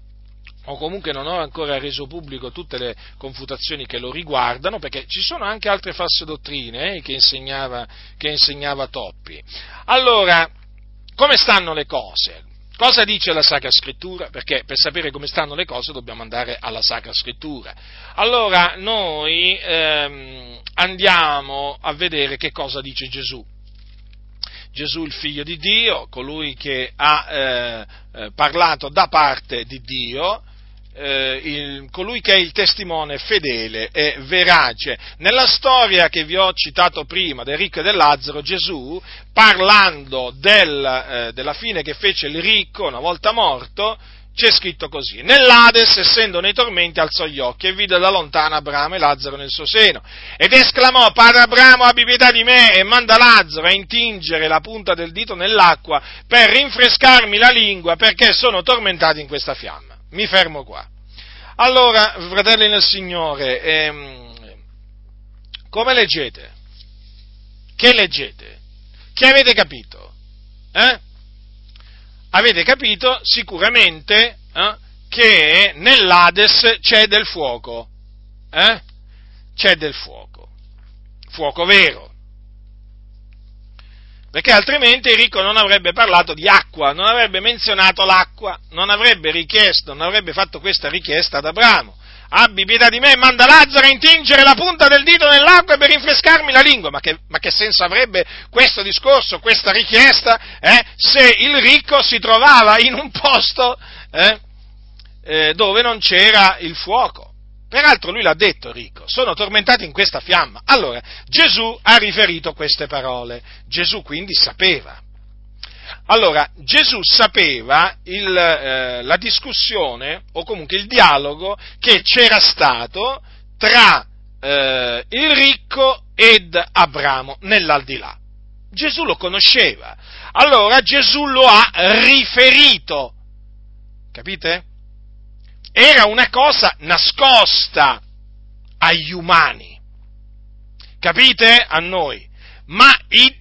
o comunque non ho ancora reso pubblico tutte le confutazioni che lo riguardano, perché ci sono anche altre false dottrine eh, che, insegnava, che insegnava Toppi. Allora, come stanno le cose? Cosa dice la Sacra Scrittura? Perché per sapere come stanno le cose dobbiamo andare alla Sacra Scrittura. Allora noi ehm, andiamo a vedere che cosa dice Gesù. Gesù il figlio di Dio, colui che ha eh, eh parlato da parte di Dio, eh, il, colui che è il testimone fedele e verace. Nella storia che vi ho citato prima del ricco e del Lazzaro, Gesù, parlando del, eh, della fine che fece il ricco una volta morto, c'è scritto così, nell'Ades, essendo nei tormenti, alzò gli occhi e vide da lontano Abramo e Lazzaro nel suo seno, ed esclamò, padre Abramo, abbi pietà di me, e manda Lazzaro a intingere la punta del dito nell'acqua per rinfrescarmi la lingua, perché sono tormentato in questa fiamma mi fermo qua. Allora, fratelli nel Signore, ehm, come leggete? Che leggete? Che avete capito? Eh? Avete capito sicuramente eh, che nell'Ades c'è del fuoco. Eh? C'è del fuoco. Fuoco vero perché altrimenti il ricco non avrebbe parlato di acqua, non avrebbe menzionato l'acqua, non avrebbe richiesto, non avrebbe fatto questa richiesta ad Abramo. Abbi pietà di me manda Lazzaro a intingere la punta del dito nell'acqua per rinfrescarmi la lingua. Ma che, ma che senso avrebbe questo discorso, questa richiesta, eh, se il ricco si trovava in un posto eh, eh, dove non c'era il fuoco? Peraltro lui l'ha detto ricco, sono tormentati in questa fiamma. Allora, Gesù ha riferito queste parole. Gesù quindi sapeva. Allora, Gesù sapeva il, eh, la discussione o comunque il dialogo che c'era stato tra eh, il ricco ed Abramo nell'aldilà. Gesù lo conosceva. Allora Gesù lo ha riferito. Capite? Era una cosa nascosta agli umani, capite? A noi. Ma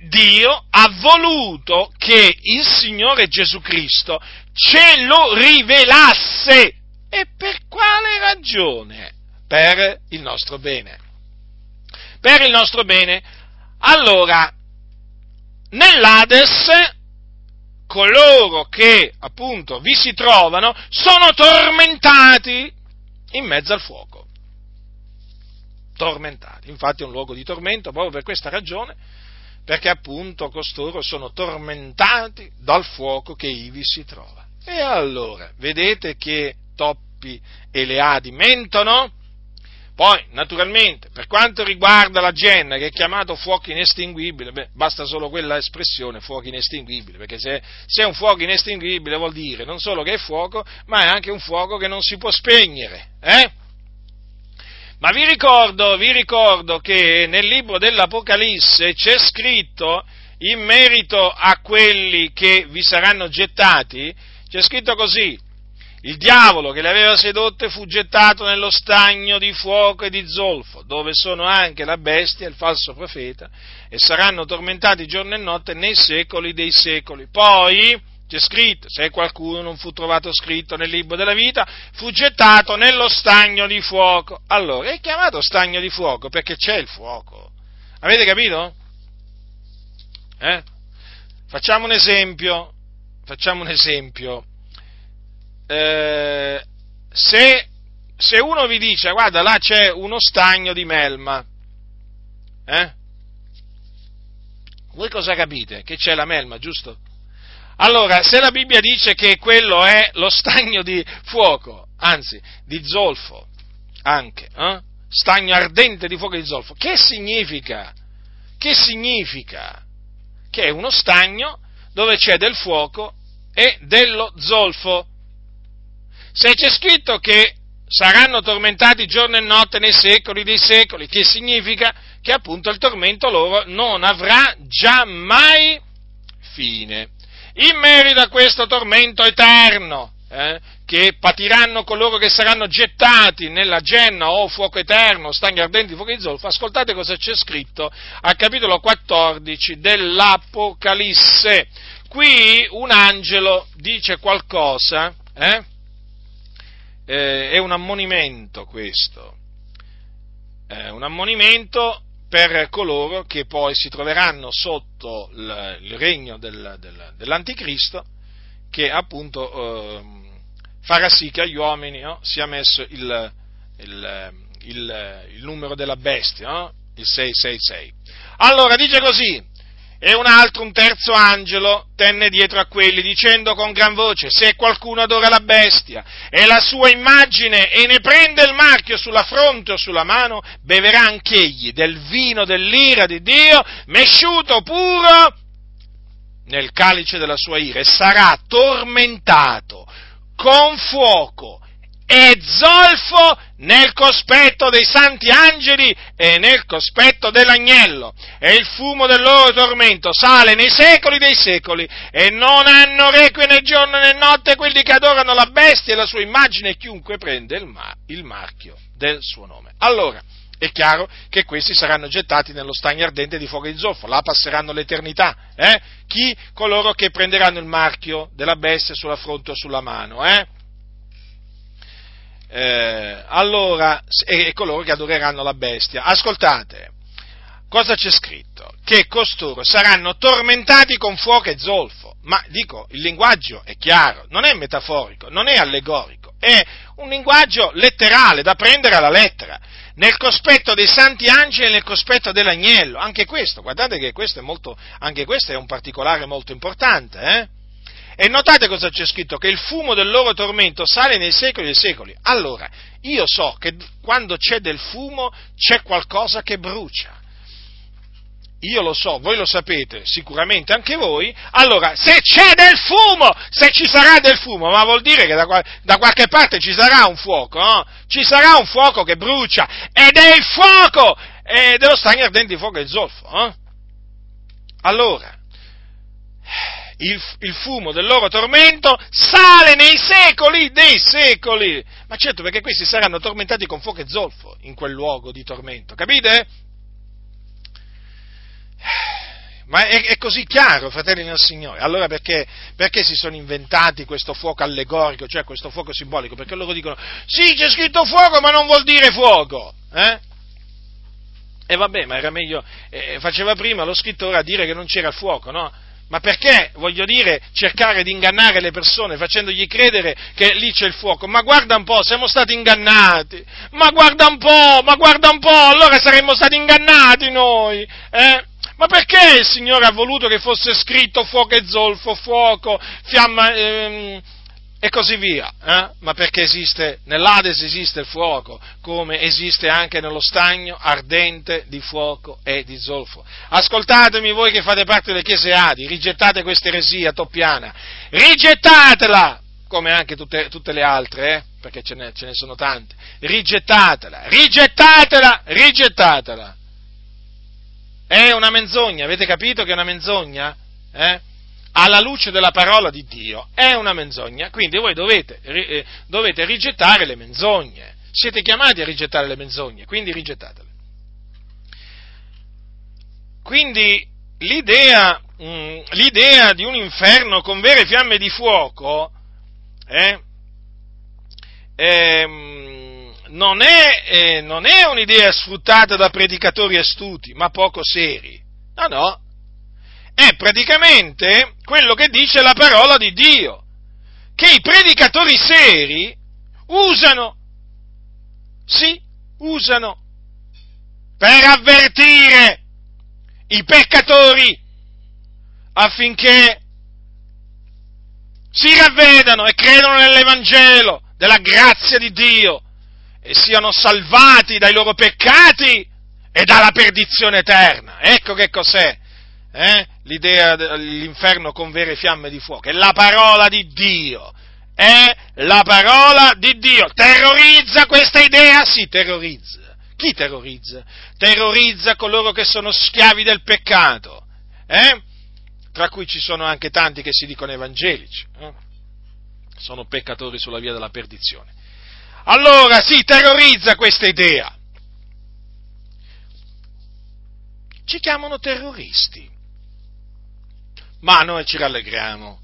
Dio ha voluto che il Signore Gesù Cristo ce lo rivelasse. E per quale ragione? Per il nostro bene. Per il nostro bene. Allora, nell'Ades coloro che appunto vi si trovano sono tormentati in mezzo al fuoco. Tormentati, infatti è un luogo di tormento proprio per questa ragione, perché appunto costoro sono tormentati dal fuoco che ivi si trova. E allora, vedete che Toppi e Leadi mentono? Poi, naturalmente, per quanto riguarda la genna, che è chiamato fuoco inestinguibile, beh, basta solo quella espressione, fuoco inestinguibile, perché se, se, è un fuoco inestinguibile vuol dire non solo che è fuoco, ma è anche un fuoco che non si può spegnere. Eh? Ma vi ricordo, vi ricordo che nel libro dell'Apocalisse c'è scritto, in merito a quelli che vi saranno gettati, c'è scritto così, il diavolo che le aveva sedotte fu gettato nello stagno di fuoco e di zolfo, dove sono anche la bestia e il falso profeta, e saranno tormentati giorno e notte nei secoli dei secoli. Poi, c'è scritto, se qualcuno non fu trovato scritto nel libro della vita, fu gettato nello stagno di fuoco. Allora, è chiamato stagno di fuoco perché c'è il fuoco. Avete capito? Eh? Facciamo un esempio, facciamo un esempio eh, se, se, uno vi dice, guarda, là c'è uno stagno di melma, eh? Voi cosa capite? Che c'è la melma, giusto? Allora, se la Bibbia dice che quello è lo stagno di fuoco, anzi, di zolfo, anche, eh? stagno ardente di fuoco e di zolfo, che significa? Che significa? Che è uno stagno dove c'è del fuoco e dello zolfo. Se c'è scritto che saranno tormentati giorno e notte nei secoli dei secoli, che significa che appunto il tormento loro non avrà già mai fine. In merito a questo tormento eterno, eh, che patiranno coloro che saranno gettati nella genna o fuoco eterno, stagni ardenti, fuoco di zolfo, ascoltate cosa c'è scritto al capitolo 14 dell'Apocalisse. Qui un angelo dice qualcosa, eh, eh, è un ammonimento questo, è un ammonimento per coloro che poi si troveranno sotto il, il regno del, del, dell'anticristo che appunto eh, farà sì che agli uomini no, sia messo il, il, il, numero della bestia, no? il 666. Allora dice così, e un altro, un terzo angelo, tenne dietro a quelli, dicendo con gran voce, se qualcuno adora la bestia e la sua immagine e ne prende il marchio sulla fronte o sulla mano, beverà anch'egli del vino dell'ira di Dio, mesciuto puro nel calice della sua ira, e sarà tormentato con fuoco e zolfo nel cospetto dei santi angeli e nel cospetto dell'agnello. E il fumo del loro tormento sale nei secoli dei secoli e non hanno requie né giorno né notte quelli che adorano la bestia e la sua immagine e chiunque prende il, ma- il marchio del suo nome. Allora, è chiaro che questi saranno gettati nello stagno ardente di fuoco di zolfo, là passeranno l'eternità. Eh? Chi? Coloro che prenderanno il marchio della bestia sulla fronte o sulla mano. Eh? Eh, allora, e, e coloro che adoreranno la bestia. Ascoltate, cosa c'è scritto? Che costoro saranno tormentati con fuoco e zolfo. Ma dico, il linguaggio è chiaro, non è metaforico, non è allegorico, è un linguaggio letterale da prendere alla lettera, nel cospetto dei santi angeli e nel cospetto dell'agnello. Anche questo, guardate che questo è, molto, anche questo è un particolare molto importante, eh? E notate cosa c'è scritto, che il fumo del loro tormento sale nei secoli dei secoli. Allora, io so che quando c'è del fumo c'è qualcosa che brucia. Io lo so, voi lo sapete, sicuramente anche voi. Allora, se c'è del fumo, se ci sarà del fumo, ma vuol dire che da, da qualche parte ci sarà un fuoco, no? Ci sarà un fuoco che brucia, ed è il fuoco eh, dello stagno ardente di fuoco e zolfo. Eh? Allora, il, il, fumo del loro tormento sale nei secoli dei secoli. Ma certo, perché questi saranno tormentati con fuoco e zolfo in quel luogo di tormento, capite? Ma è, è così chiaro, fratelli del Signore. Allora perché, perché, si sono inventati questo fuoco allegorico, cioè questo fuoco simbolico? Perché loro dicono, sì, c'è scritto fuoco, ma non vuol dire fuoco. Eh? E vabbè, ma era meglio, eh, faceva prima lo scrittore a dire che non c'era fuoco, no? Ma perché, voglio dire, cercare di ingannare le persone facendogli credere che lì c'è il fuoco? Ma guarda un po', siamo stati ingannati! Ma guarda un po', ma guarda un po', allora saremmo stati ingannati noi! Eh? Ma perché il Signore ha voluto che fosse scritto fuoco e zolfo, fuoco, fiamma, ehm, e così via. Eh? Ma perché esiste, nell'Ades esiste il fuoco, come esiste anche nello stagno ardente di fuoco e di zolfo. Ascoltatemi voi che fate parte delle chiese Adi, rigettate questa eresia toppiana, rigettatela! Come anche tutte, tutte le altre, eh? perché ce ne, ce ne sono tante. Rigettatela, rigettatela, rigettatela. È una menzogna, avete capito che è una menzogna? Eh? Alla luce della parola di Dio è una menzogna, quindi voi dovete, eh, dovete rigettare le menzogne, siete chiamati a rigettare le menzogne, quindi rigettatele. Quindi l'idea, mh, mm, l'idea di un inferno con vere fiamme di fuoco eh, eh, non, è, eh, non è un'idea sfruttata da predicatori astuti, ma poco seri. No, no, è praticamente quello che dice la parola di Dio, che i predicatori seri usano, sì, usano per avvertire i peccatori affinché si ravvedano e credano nell'Evangelo della grazia di Dio e siano salvati dai loro peccati e dalla perdizione eterna. Ecco che cos'è eh? L'idea dell'inferno con vere fiamme di fuoco, è la parola di Dio, è la parola di Dio. Terrorizza questa idea? Sì, terrorizza. Chi terrorizza? Terrorizza coloro che sono schiavi del peccato, eh? tra cui ci sono anche tanti che si dicono evangelici, eh? sono peccatori sulla via della perdizione. Allora si sì, terrorizza questa idea. Ci chiamano terroristi ma noi ci rallegriamo.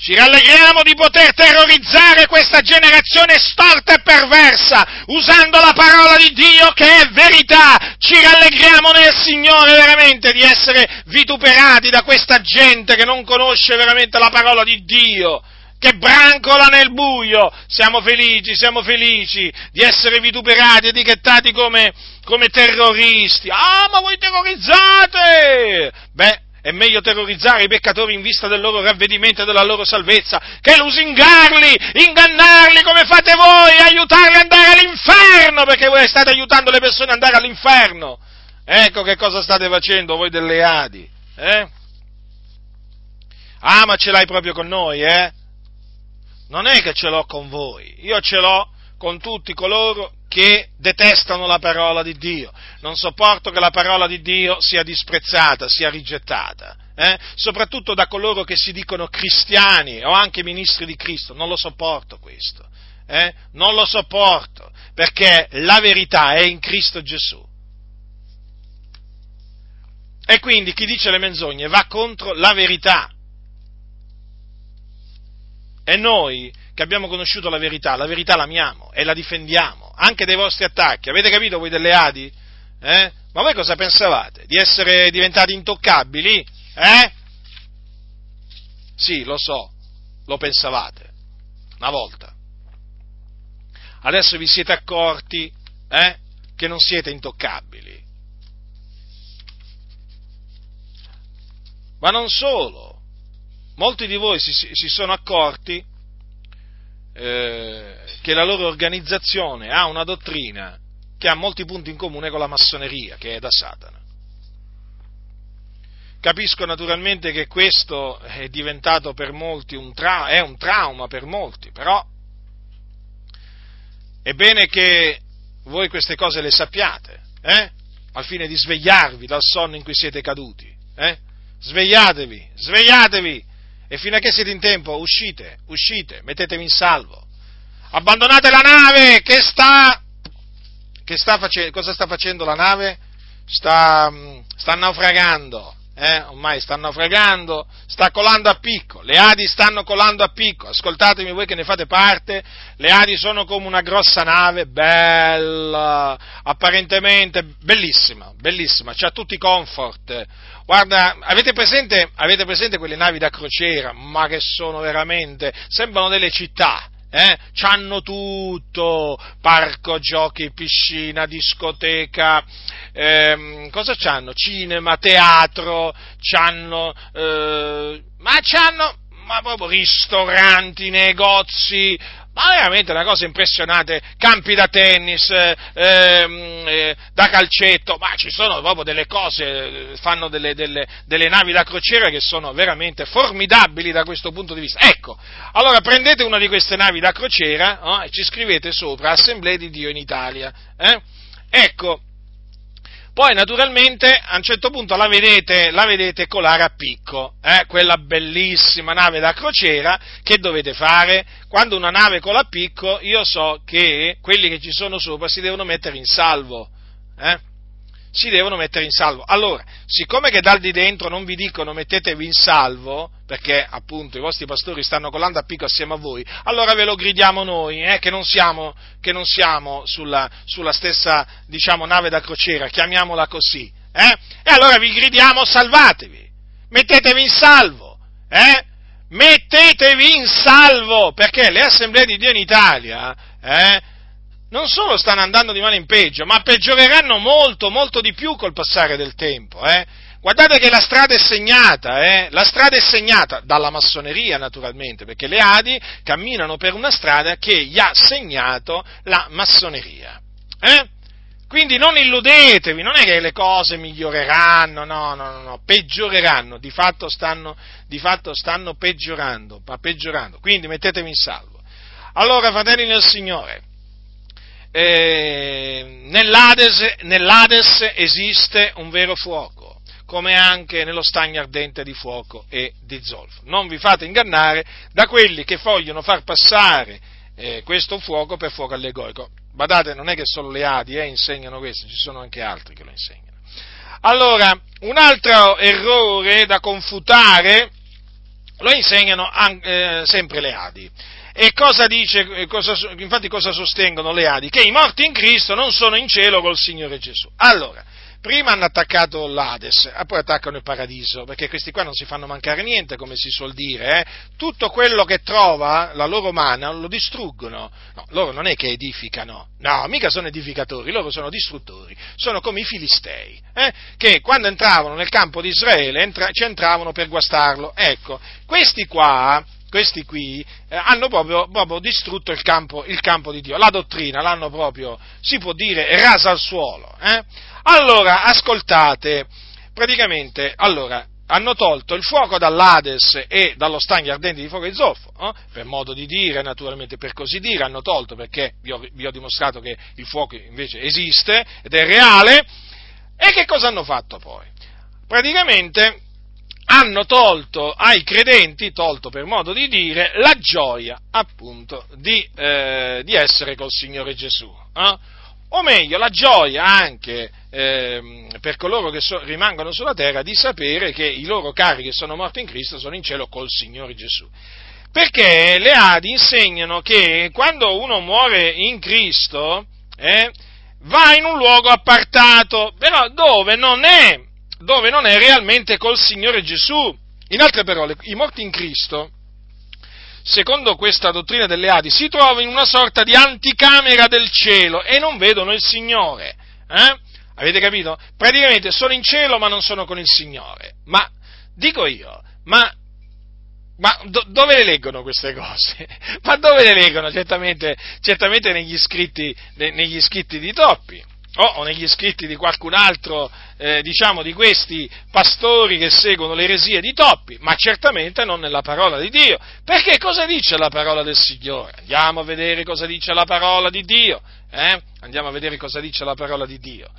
Ci rallegriamo di poter terrorizzare questa generazione storta e perversa, usando la parola di Dio che è verità. Ci rallegriamo nel Signore veramente di essere vituperati da questa gente che non conosce veramente la parola di Dio che brancola nel buio. Siamo felici, siamo felici di essere vituperati, etichettati come, come terroristi. Ah, ma voi terrorizzate! Beh, è meglio terrorizzare i peccatori in vista del loro ravvedimento e della loro salvezza che lusingarli, ingannarli come fate voi, aiutarli ad andare all'inferno, perché voi state aiutando le persone ad andare all'inferno. Ecco che cosa state facendo voi delle Adi, eh? Ah, ma ce l'hai proprio con noi, eh? non è che ce l'ho con voi, io ce l'ho con tutti coloro che detestano la parola di Dio. Non sopporto che la parola di Dio sia disprezzata, sia rigettata, eh? soprattutto da coloro che si dicono cristiani o anche ministri di Cristo. Non lo sopporto questo, eh? non lo sopporto, perché la verità è in Cristo Gesù. E quindi chi dice le menzogne va contro la verità. E noi che abbiamo conosciuto la verità, la verità l'amiamo e la difendiamo, anche dai vostri attacchi. Avete capito voi delle Adi? Eh? Ma voi cosa pensavate? Di essere diventati intoccabili? Eh? Sì, lo so, lo pensavate, una volta. Adesso vi siete accorti eh, che non siete intoccabili. Ma non solo, molti di voi si, si sono accorti eh, che la loro organizzazione ha una dottrina che ha molti punti in comune con la massoneria, che è da Satana. Capisco naturalmente che questo è diventato per molti un, tra- è un trauma per molti, però è bene che voi queste cose le sappiate, eh? al fine di svegliarvi dal sonno in cui siete caduti. Eh? Svegliatevi, svegliatevi, e fino a che siete in tempo uscite, uscite, mettetevi in salvo. Abbandonate la nave che sta... Che sta face, cosa sta facendo la nave? Sta, sta naufragando. Eh? ormai sta naufragando, sta colando a picco, le Adi stanno colando a picco, ascoltatemi voi che ne fate parte, le Adi sono come una grossa nave, bella, apparentemente bellissima, bellissima, c'ha tutti i comfort, Guarda, avete presente, avete presente quelle navi da crociera? Ma che sono veramente, sembrano delle città. Eh? C'hanno tutto, parco giochi, piscina, discoteca, ehm, cosa c'hanno? Cinema, teatro, c'hanno, eh, ma c'hanno, ma proprio ristoranti, negozi, ma veramente una cosa impressionante, campi da tennis, eh, eh, da calcetto, ma ci sono proprio delle cose, fanno delle, delle, delle, navi da crociera che sono veramente formidabili da questo punto di vista. Ecco, allora prendete una di queste navi da crociera oh, e ci scrivete sopra Assemblea di Dio in Italia. Eh? Ecco, poi naturalmente a un certo punto la vedete, la vedete colare a picco, eh? quella bellissima nave da crociera, che dovete fare? Quando una nave cola a picco, io so che quelli che ci sono sopra si devono mettere in salvo. Eh? Si devono mettere in salvo. Allora, siccome che dal di dentro non vi dicono mettetevi in salvo, perché appunto i vostri pastori stanno colando a picco assieme a voi, allora ve lo gridiamo noi, eh, che non siamo, che non siamo sulla, sulla, stessa, diciamo, nave da crociera, chiamiamola così, eh? E allora vi gridiamo salvatevi, mettetevi in salvo, eh? Mettetevi in salvo, perché le assemblee di Dio in Italia, eh? Non solo stanno andando di male in peggio, ma peggioreranno molto, molto di più col passare del tempo. Eh? Guardate che la strada è segnata, eh? la strada è segnata dalla massoneria naturalmente, perché le Adi camminano per una strada che gli ha segnato la massoneria. Eh? Quindi non illudetevi, non è che le cose miglioreranno, no, no, no, no peggioreranno, di fatto stanno, di fatto stanno peggiorando, ma peggiorando, quindi mettetevi in salvo. Allora, fratelli nel Signore, eh, nell'Ades, nell'Ades esiste un vero fuoco, come anche nello stagno ardente di fuoco e di zolfo. Non vi fate ingannare da quelli che vogliono far passare eh, questo fuoco per fuoco allegorico. Badate, non è che solo le Adi eh, insegnano questo, ci sono anche altri che lo insegnano. Allora, un altro errore da confutare lo insegnano eh, sempre le Adi. E cosa dice, cosa, infatti cosa sostengono le Adi? Che i morti in Cristo non sono in cielo col Signore Gesù. Allora, prima hanno attaccato l'Ades, e poi attaccano il paradiso, perché questi qua non si fanno mancare niente, come si suol dire, eh? tutto quello che trova la loro mano lo distruggono, no, loro non è che edificano, no, mica sono edificatori, loro sono distruttori, sono come i filistei, eh? che quando entravano nel campo di Israele entra- ci entravano per guastarlo, ecco, questi qua, questi qui eh, hanno proprio, proprio distrutto il campo, il campo, di Dio, la dottrina l'hanno proprio, si può dire, rasa al suolo. Eh? Allora, ascoltate, praticamente, allora, hanno tolto il fuoco dall'Ades e dallo stagno ardente di fuoco di zolfo, eh? per modo di dire, naturalmente, per così dire, hanno tolto perché vi ho, vi ho dimostrato che il fuoco invece esiste ed è reale. E che cosa hanno fatto poi? Praticamente hanno tolto ai credenti, tolto per modo di dire, la gioia appunto di, eh, di essere col Signore Gesù. Eh? o meglio la gioia anche eh, per coloro che so, rimangono sulla terra di sapere che i loro cari che sono morti in Cristo sono in cielo col Signore Gesù. Perché le Adi insegnano che quando uno muore in Cristo eh, va in un luogo appartato, però dove non, è, dove non è realmente col Signore Gesù. In altre parole, i morti in Cristo secondo questa dottrina delle Adi, si trovano in una sorta di anticamera del cielo e non vedono il Signore. Eh? Avete capito? Praticamente sono in cielo ma non sono con il Signore. Ma dico io, ma, ma do, dove le leggono queste cose? ma dove le leggono? Certamente, certamente negli, scritti, negli scritti di Toppi o negli scritti di qualcun altro, eh, diciamo, di questi pastori che seguono le eresie di Toppi, ma certamente non nella parola di Dio. Perché cosa dice la parola del Signore? Andiamo a vedere cosa dice la parola di Dio. Eh? Andiamo a vedere cosa dice la parola di Dio.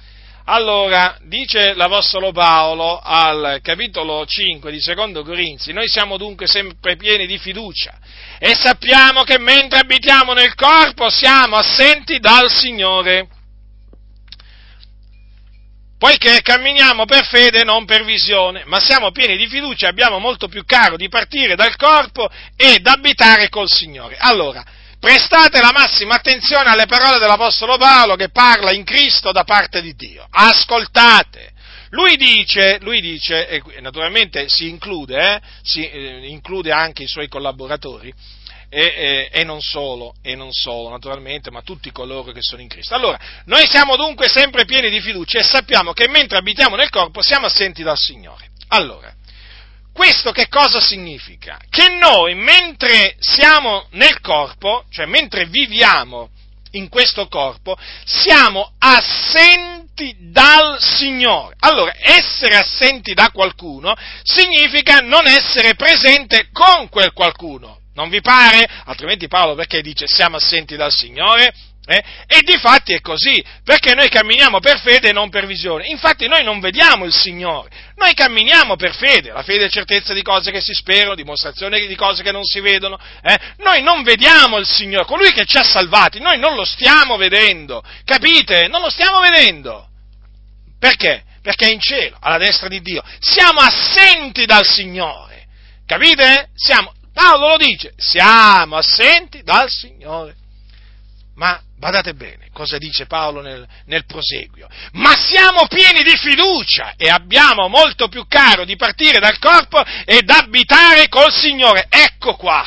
Allora, dice l'Apostolo Paolo al capitolo 5 di Secondo Corinzi, noi siamo dunque sempre pieni di fiducia e sappiamo che mentre abitiamo nel corpo siamo assenti dal Signore poiché camminiamo per fede e non per visione, ma siamo pieni di fiducia e abbiamo molto più caro di partire dal corpo ed abitare col Signore. Allora, prestate la massima attenzione alle parole dell'Apostolo Paolo che parla in Cristo da parte di Dio. Ascoltate. Lui dice, lui dice e naturalmente si include, eh, si eh, include anche i suoi collaboratori, e, e, e, non solo, e non solo, naturalmente, ma tutti coloro che sono in Cristo. Allora, noi siamo dunque sempre pieni di fiducia e sappiamo che mentre abitiamo nel corpo siamo assenti dal Signore. Allora, questo che cosa significa? Che noi mentre siamo nel corpo, cioè mentre viviamo in questo corpo, siamo assenti dal Signore. Allora, essere assenti da qualcuno significa non essere presente con quel qualcuno. Non vi pare? Altrimenti Paolo perché dice siamo assenti dal Signore? Eh? E di fatti è così, perché noi camminiamo per fede e non per visione. Infatti noi non vediamo il Signore, noi camminiamo per fede, la fede è certezza di cose che si sperano, dimostrazione di cose che non si vedono. Eh? Noi non vediamo il Signore, colui che ci ha salvati, noi non lo stiamo vedendo, capite? Non lo stiamo vedendo. Perché? Perché è in cielo, alla destra di Dio. Siamo assenti dal Signore, capite? Siamo Paolo lo dice, siamo assenti dal Signore. Ma badate bene cosa dice Paolo nel, nel, proseguio. Ma siamo pieni di fiducia e abbiamo molto più caro di partire dal corpo ed abitare col Signore. Ecco qua,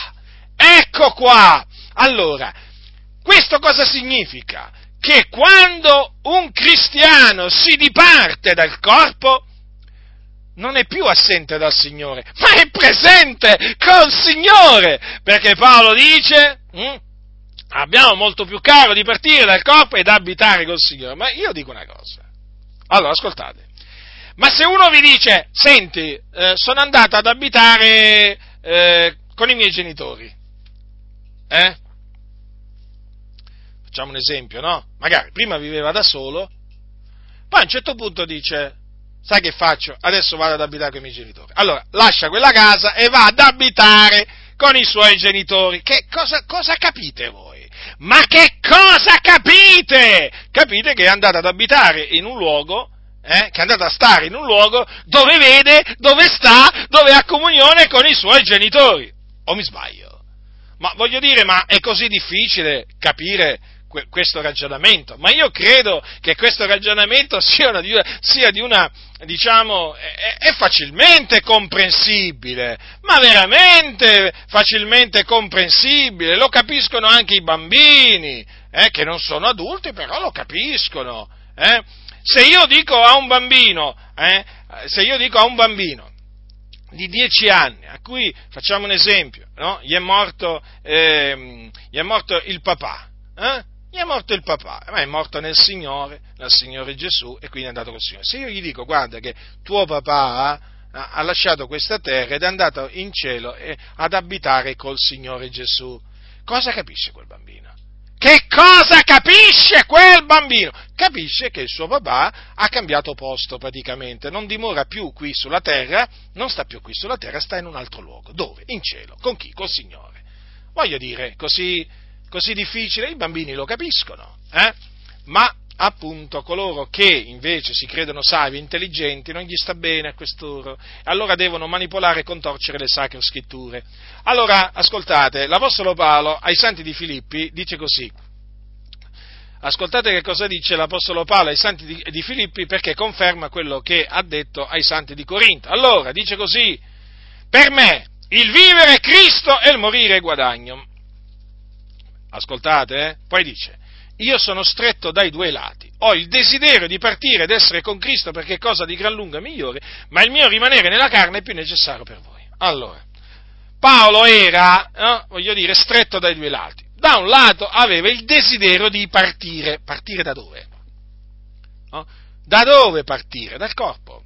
ecco qua. Allora, questo cosa significa? Che quando un cristiano si diparte dal corpo, non è più assente dal Signore, ma è presente col Signore, perché Paolo dice, hm, abbiamo molto più caro di partire dal corpo ed abitare col Signore. Ma io dico una cosa, allora ascoltate, ma se uno vi dice, senti, eh, sono andato ad abitare eh, con i miei genitori, eh? Facciamo un esempio, no? Magari prima viveva da solo, poi a un certo punto dice, sai che faccio? Adesso vado ad abitare con i miei genitori. Allora, lascia quella casa e va ad abitare con i suoi genitori. Che cosa, cosa capite voi? Ma che cosa capite? Capite che è andato ad abitare in un luogo eh, che è andato a stare in un luogo dove vede, dove sta, dove ha comunione con i suoi genitori. O mi sbaglio? Ma voglio dire, ma è così difficile capire questo ragionamento, ma io credo che questo ragionamento sia, una, sia di una, diciamo, è, è, facilmente comprensibile, ma veramente facilmente comprensibile, lo capiscono anche i bambini, eh, che non sono adulti, però lo capiscono. Eh. Se io dico a un bambino, eh, se io dico a un bambino di dieci anni, a cui facciamo un esempio, no? gli, è morto, eh, gli, è morto, il papà, eh? Gli è morto il papà, ma è morto nel Signore, nel Signore Gesù, e quindi è andato col Signore. Se io gli dico, guarda che tuo papà ha lasciato questa terra ed è andato in cielo ad abitare col Signore Gesù, cosa capisce quel bambino? Che cosa capisce quel bambino? Capisce che il suo papà ha cambiato posto praticamente, non dimora più qui sulla terra, non sta più qui sulla terra, sta in un altro luogo. Dove? In cielo. Con chi? Col Signore. Voglio dire, così, così difficile, i bambini lo capiscono, eh? Ma appunto coloro che invece si credono savi intelligenti non gli sta bene a quest'ora, allora devono manipolare e contorcere le sacre scritture. Allora, ascoltate, l'Apostolo Paolo ai santi di Filippi dice così, ascoltate che cosa dice l'Apostolo Paolo ai santi di, di Filippi perché conferma quello che ha detto ai santi di Corinto. Allora, dice così, per me il vivere è Cristo e il morire è guadagno. Ascoltate, eh? poi dice, io sono stretto dai due lati. Ho il desiderio di partire ed essere con Cristo perché è cosa di gran lunga migliore, ma il mio rimanere nella carne è più necessario per voi. Allora, Paolo era, eh, voglio dire, stretto dai due lati. Da un lato aveva il desiderio di partire. Partire da dove? No? Da dove partire? Dal corpo.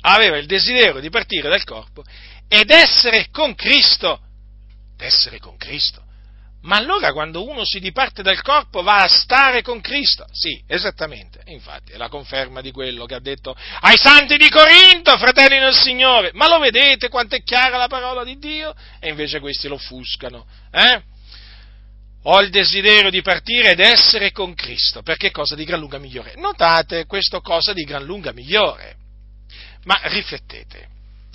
Aveva il desiderio di partire dal corpo ed essere con Cristo. Essere con Cristo. Ma allora quando uno si diparte dal corpo va a stare con Cristo? Sì, esattamente. Infatti è la conferma di quello che ha detto ai santi di Corinto, fratelli del Signore. Ma lo vedete quanto è chiara la parola di Dio? E invece questi lo offuscano. Eh? Ho il desiderio di partire ed essere con Cristo, perché è cosa di gran lunga migliore. Notate questo cosa di gran lunga migliore. Ma riflettete.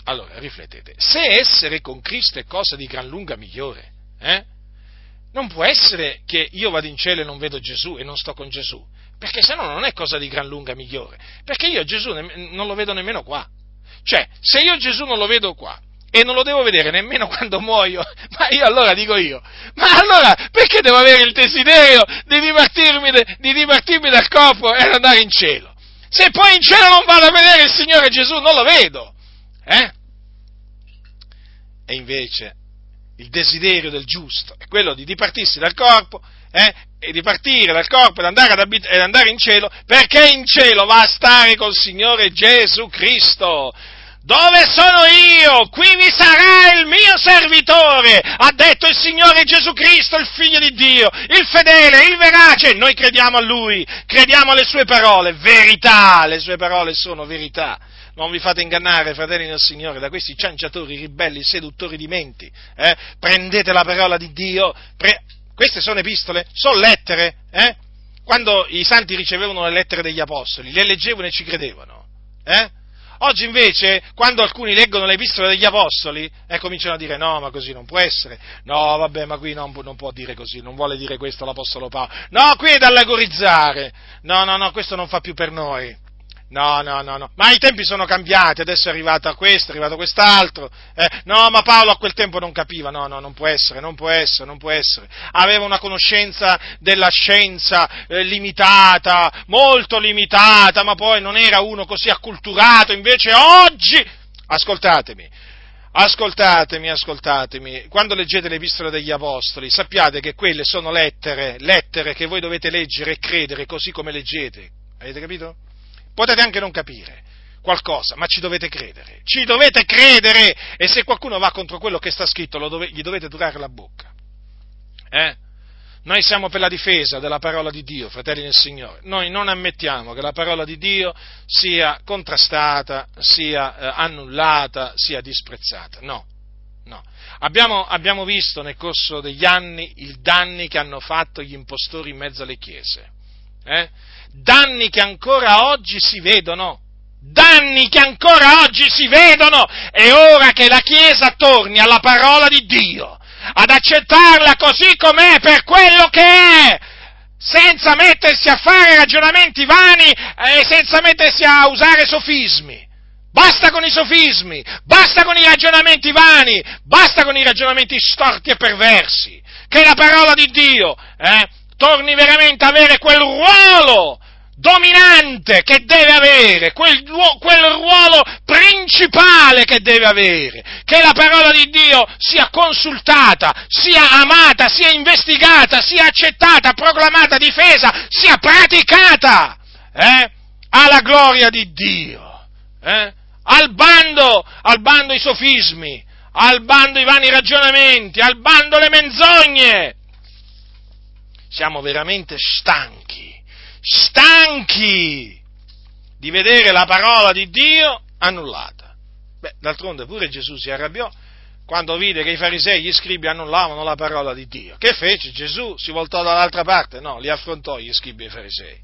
Allora, riflettete. Se essere con Cristo è cosa di gran lunga migliore, eh? Non può essere che io vado in cielo e non vedo Gesù e non sto con Gesù, perché se no non è cosa di gran lunga migliore, perché io Gesù non lo vedo nemmeno qua. Cioè, se io Gesù non lo vedo qua e non lo devo vedere nemmeno quando muoio, ma io allora dico io, ma allora perché devo avere il desiderio di dipartirmi, di dipartirmi dal corpo e andare in cielo? Se poi in cielo non vado a vedere il Signore Gesù, non lo vedo. Eh? E invece il desiderio del giusto, è quello di dipartirsi dal corpo, eh, e di partire dal corpo ed andare, abit- ed andare in cielo, perché in cielo va a stare col Signore Gesù Cristo. Dove sono io? Qui vi sarà il mio servitore, ha detto il Signore Gesù Cristo, il Figlio di Dio, il fedele, il verace. Noi crediamo a Lui, crediamo alle sue parole, verità, le sue parole sono verità. Non vi fate ingannare, fratelli del Signore, da questi cianciatori, ribelli, seduttori di menti. Eh? Prendete la parola di Dio. Pre... Queste sono epistole, sono lettere. Eh? Quando i santi ricevevano le lettere degli apostoli, le leggevano e ci credevano. Eh? Oggi invece, quando alcuni leggono le epistole degli apostoli, eh, cominciano a dire no, ma così non può essere, no, vabbè, ma qui non, non, può dire così, non vuole dire questo l'apostolo Paolo, no, qui è da allegorizzare, no, no, no, questo non fa più per noi. No, no, no, no, ma i tempi sono cambiati, adesso è arrivato questo, è arrivato quest'altro. Eh, no, ma Paolo a quel tempo non capiva, no, no, non può essere, non può essere, non può essere. Aveva una conoscenza della scienza eh, limitata, molto limitata, ma poi non era uno così acculturato, invece oggi, ascoltatemi, ascoltatemi, ascoltatemi, quando leggete l'Epistola degli Apostoli, sappiate che quelle sono lettere, lettere che voi dovete leggere e credere così come leggete. Avete capito? Potete anche non capire qualcosa, ma ci dovete credere. Ci dovete credere! E se qualcuno va contro quello che sta scritto, dove, gli dovete durare la bocca. Eh? Noi siamo per la difesa della parola di Dio, fratelli del Signore. Noi non ammettiamo che la parola di Dio sia contrastata, sia eh, annullata, sia disprezzata. No, no. Abbiamo, abbiamo, visto nel corso degli anni i danni che hanno fatto gli impostori in mezzo alle chiese. Eh? Danni che ancora oggi si vedono. Danni che ancora oggi si vedono. È ora che la Chiesa torni alla parola di Dio, ad accettarla così com'è, per quello che è, senza mettersi a fare ragionamenti vani e senza mettersi a usare sofismi. Basta con i sofismi, basta con i ragionamenti vani, basta con i ragionamenti storti e perversi. Che la parola di Dio eh, torni veramente a avere quel ruolo dominante che deve avere, quel, quel, ruolo principale che deve avere, che la parola di Dio sia consultata, sia amata, sia investigata, sia accettata, proclamata, difesa, sia praticata, eh, alla gloria di Dio. Eh? al bando, al bando i sofismi, al bando i vani ragionamenti, al bando le menzogne. Siamo veramente stanchi, stanchi di vedere la parola di Dio annullata. Beh, d'altronde pure Gesù si arrabbiò quando vide che i farisei e gli scribi annullavano la parola di Dio. Che fece? Gesù si voltò dall'altra parte? No, li affrontò gli scribi e i farisei.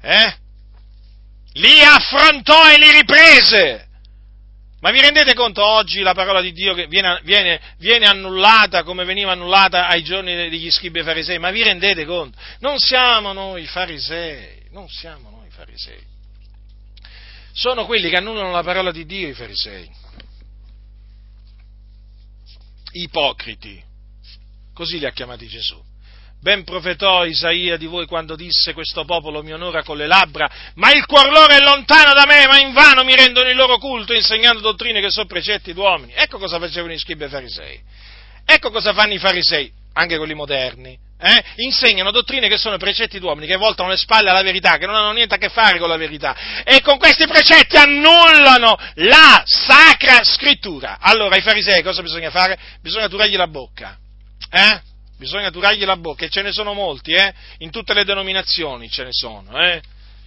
Eh? li affrontò e li riprese. Ma vi rendete conto oggi la parola di Dio che viene, viene, viene, annullata come veniva annullata ai giorni degli scribi e farisei? Ma vi rendete conto? Non siamo noi farisei, non siamo noi farisei. Sono quelli che annullano la parola di Dio i farisei. Ipocriti, così li ha chiamati Gesù. Ben profetò Isaia di voi quando disse questo popolo mi onora con le labbra, ma il cuor loro è lontano da me, ma invano mi rendono il loro culto insegnando dottrine che sono precetti d'uomini. Ecco cosa facevano i scribi e farisei. Ecco cosa fanno i farisei, anche quelli moderni. Eh? Insegnano dottrine che sono precetti d'uomini, che voltano le spalle alla verità, che non hanno niente a che fare con la verità. E con questi precetti annullano la sacra scrittura. Allora, ai farisei cosa bisogna fare? Bisogna turargli la bocca. Eh? Bisogna durargli la bocca, e ce ne sono molti, eh? in tutte le denominazioni ce ne sono. Eh?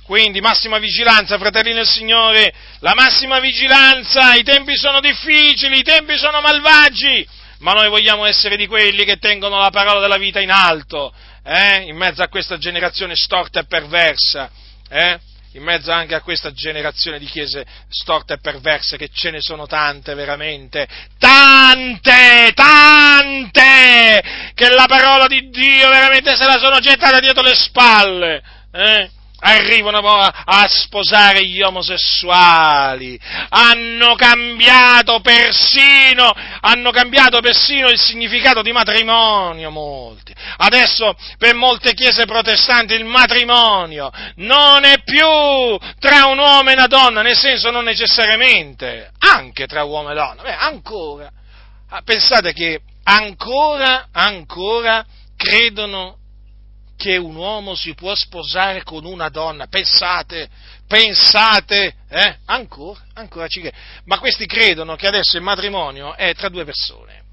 Quindi massima vigilanza, fratelli del Signore, la massima vigilanza, i tempi sono difficili, i tempi sono malvagi, ma noi vogliamo essere di quelli che tengono la parola della vita in alto, eh? in mezzo a questa generazione storta e perversa. Eh? In mezzo anche a questa generazione di chiese storte e perverse, che ce ne sono tante veramente, tante, tante, che la parola di Dio veramente se la sono gettata dietro le spalle. Eh? Arrivano a sposare gli omosessuali, hanno cambiato persino, hanno cambiato persino il significato di matrimonio molti. Adesso per molte chiese protestanti il matrimonio non è più tra un uomo e una donna, nel senso non necessariamente, anche tra uomo e donna, beh, ancora. Ah, pensate che ancora, ancora credono che un uomo si può sposare con una donna, pensate, pensate, eh? ancora, ancora ci credo. Ma questi credono che adesso il matrimonio è tra due persone,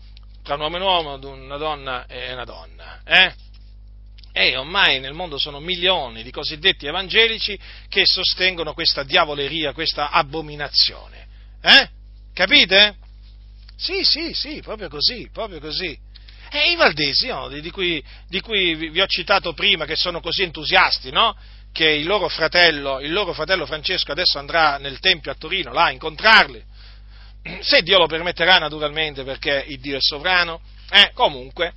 tra un uomo e un uomo, una donna e una donna, eh? E ormai nel mondo sono milioni di cosiddetti evangelici che sostengono questa diavoleria, questa abominazione. Eh? Capite? Sì, sì, sì, proprio così, proprio così. E i valdesi, no? di, cui, di, cui, vi ho citato prima, che sono così entusiasti, no? che il loro, fratello, il loro fratello Francesco adesso andrà nel Tempio a Torino, là, a incontrarli, se Dio lo permetterà naturalmente, perché il Dio è sovrano, eh, comunque,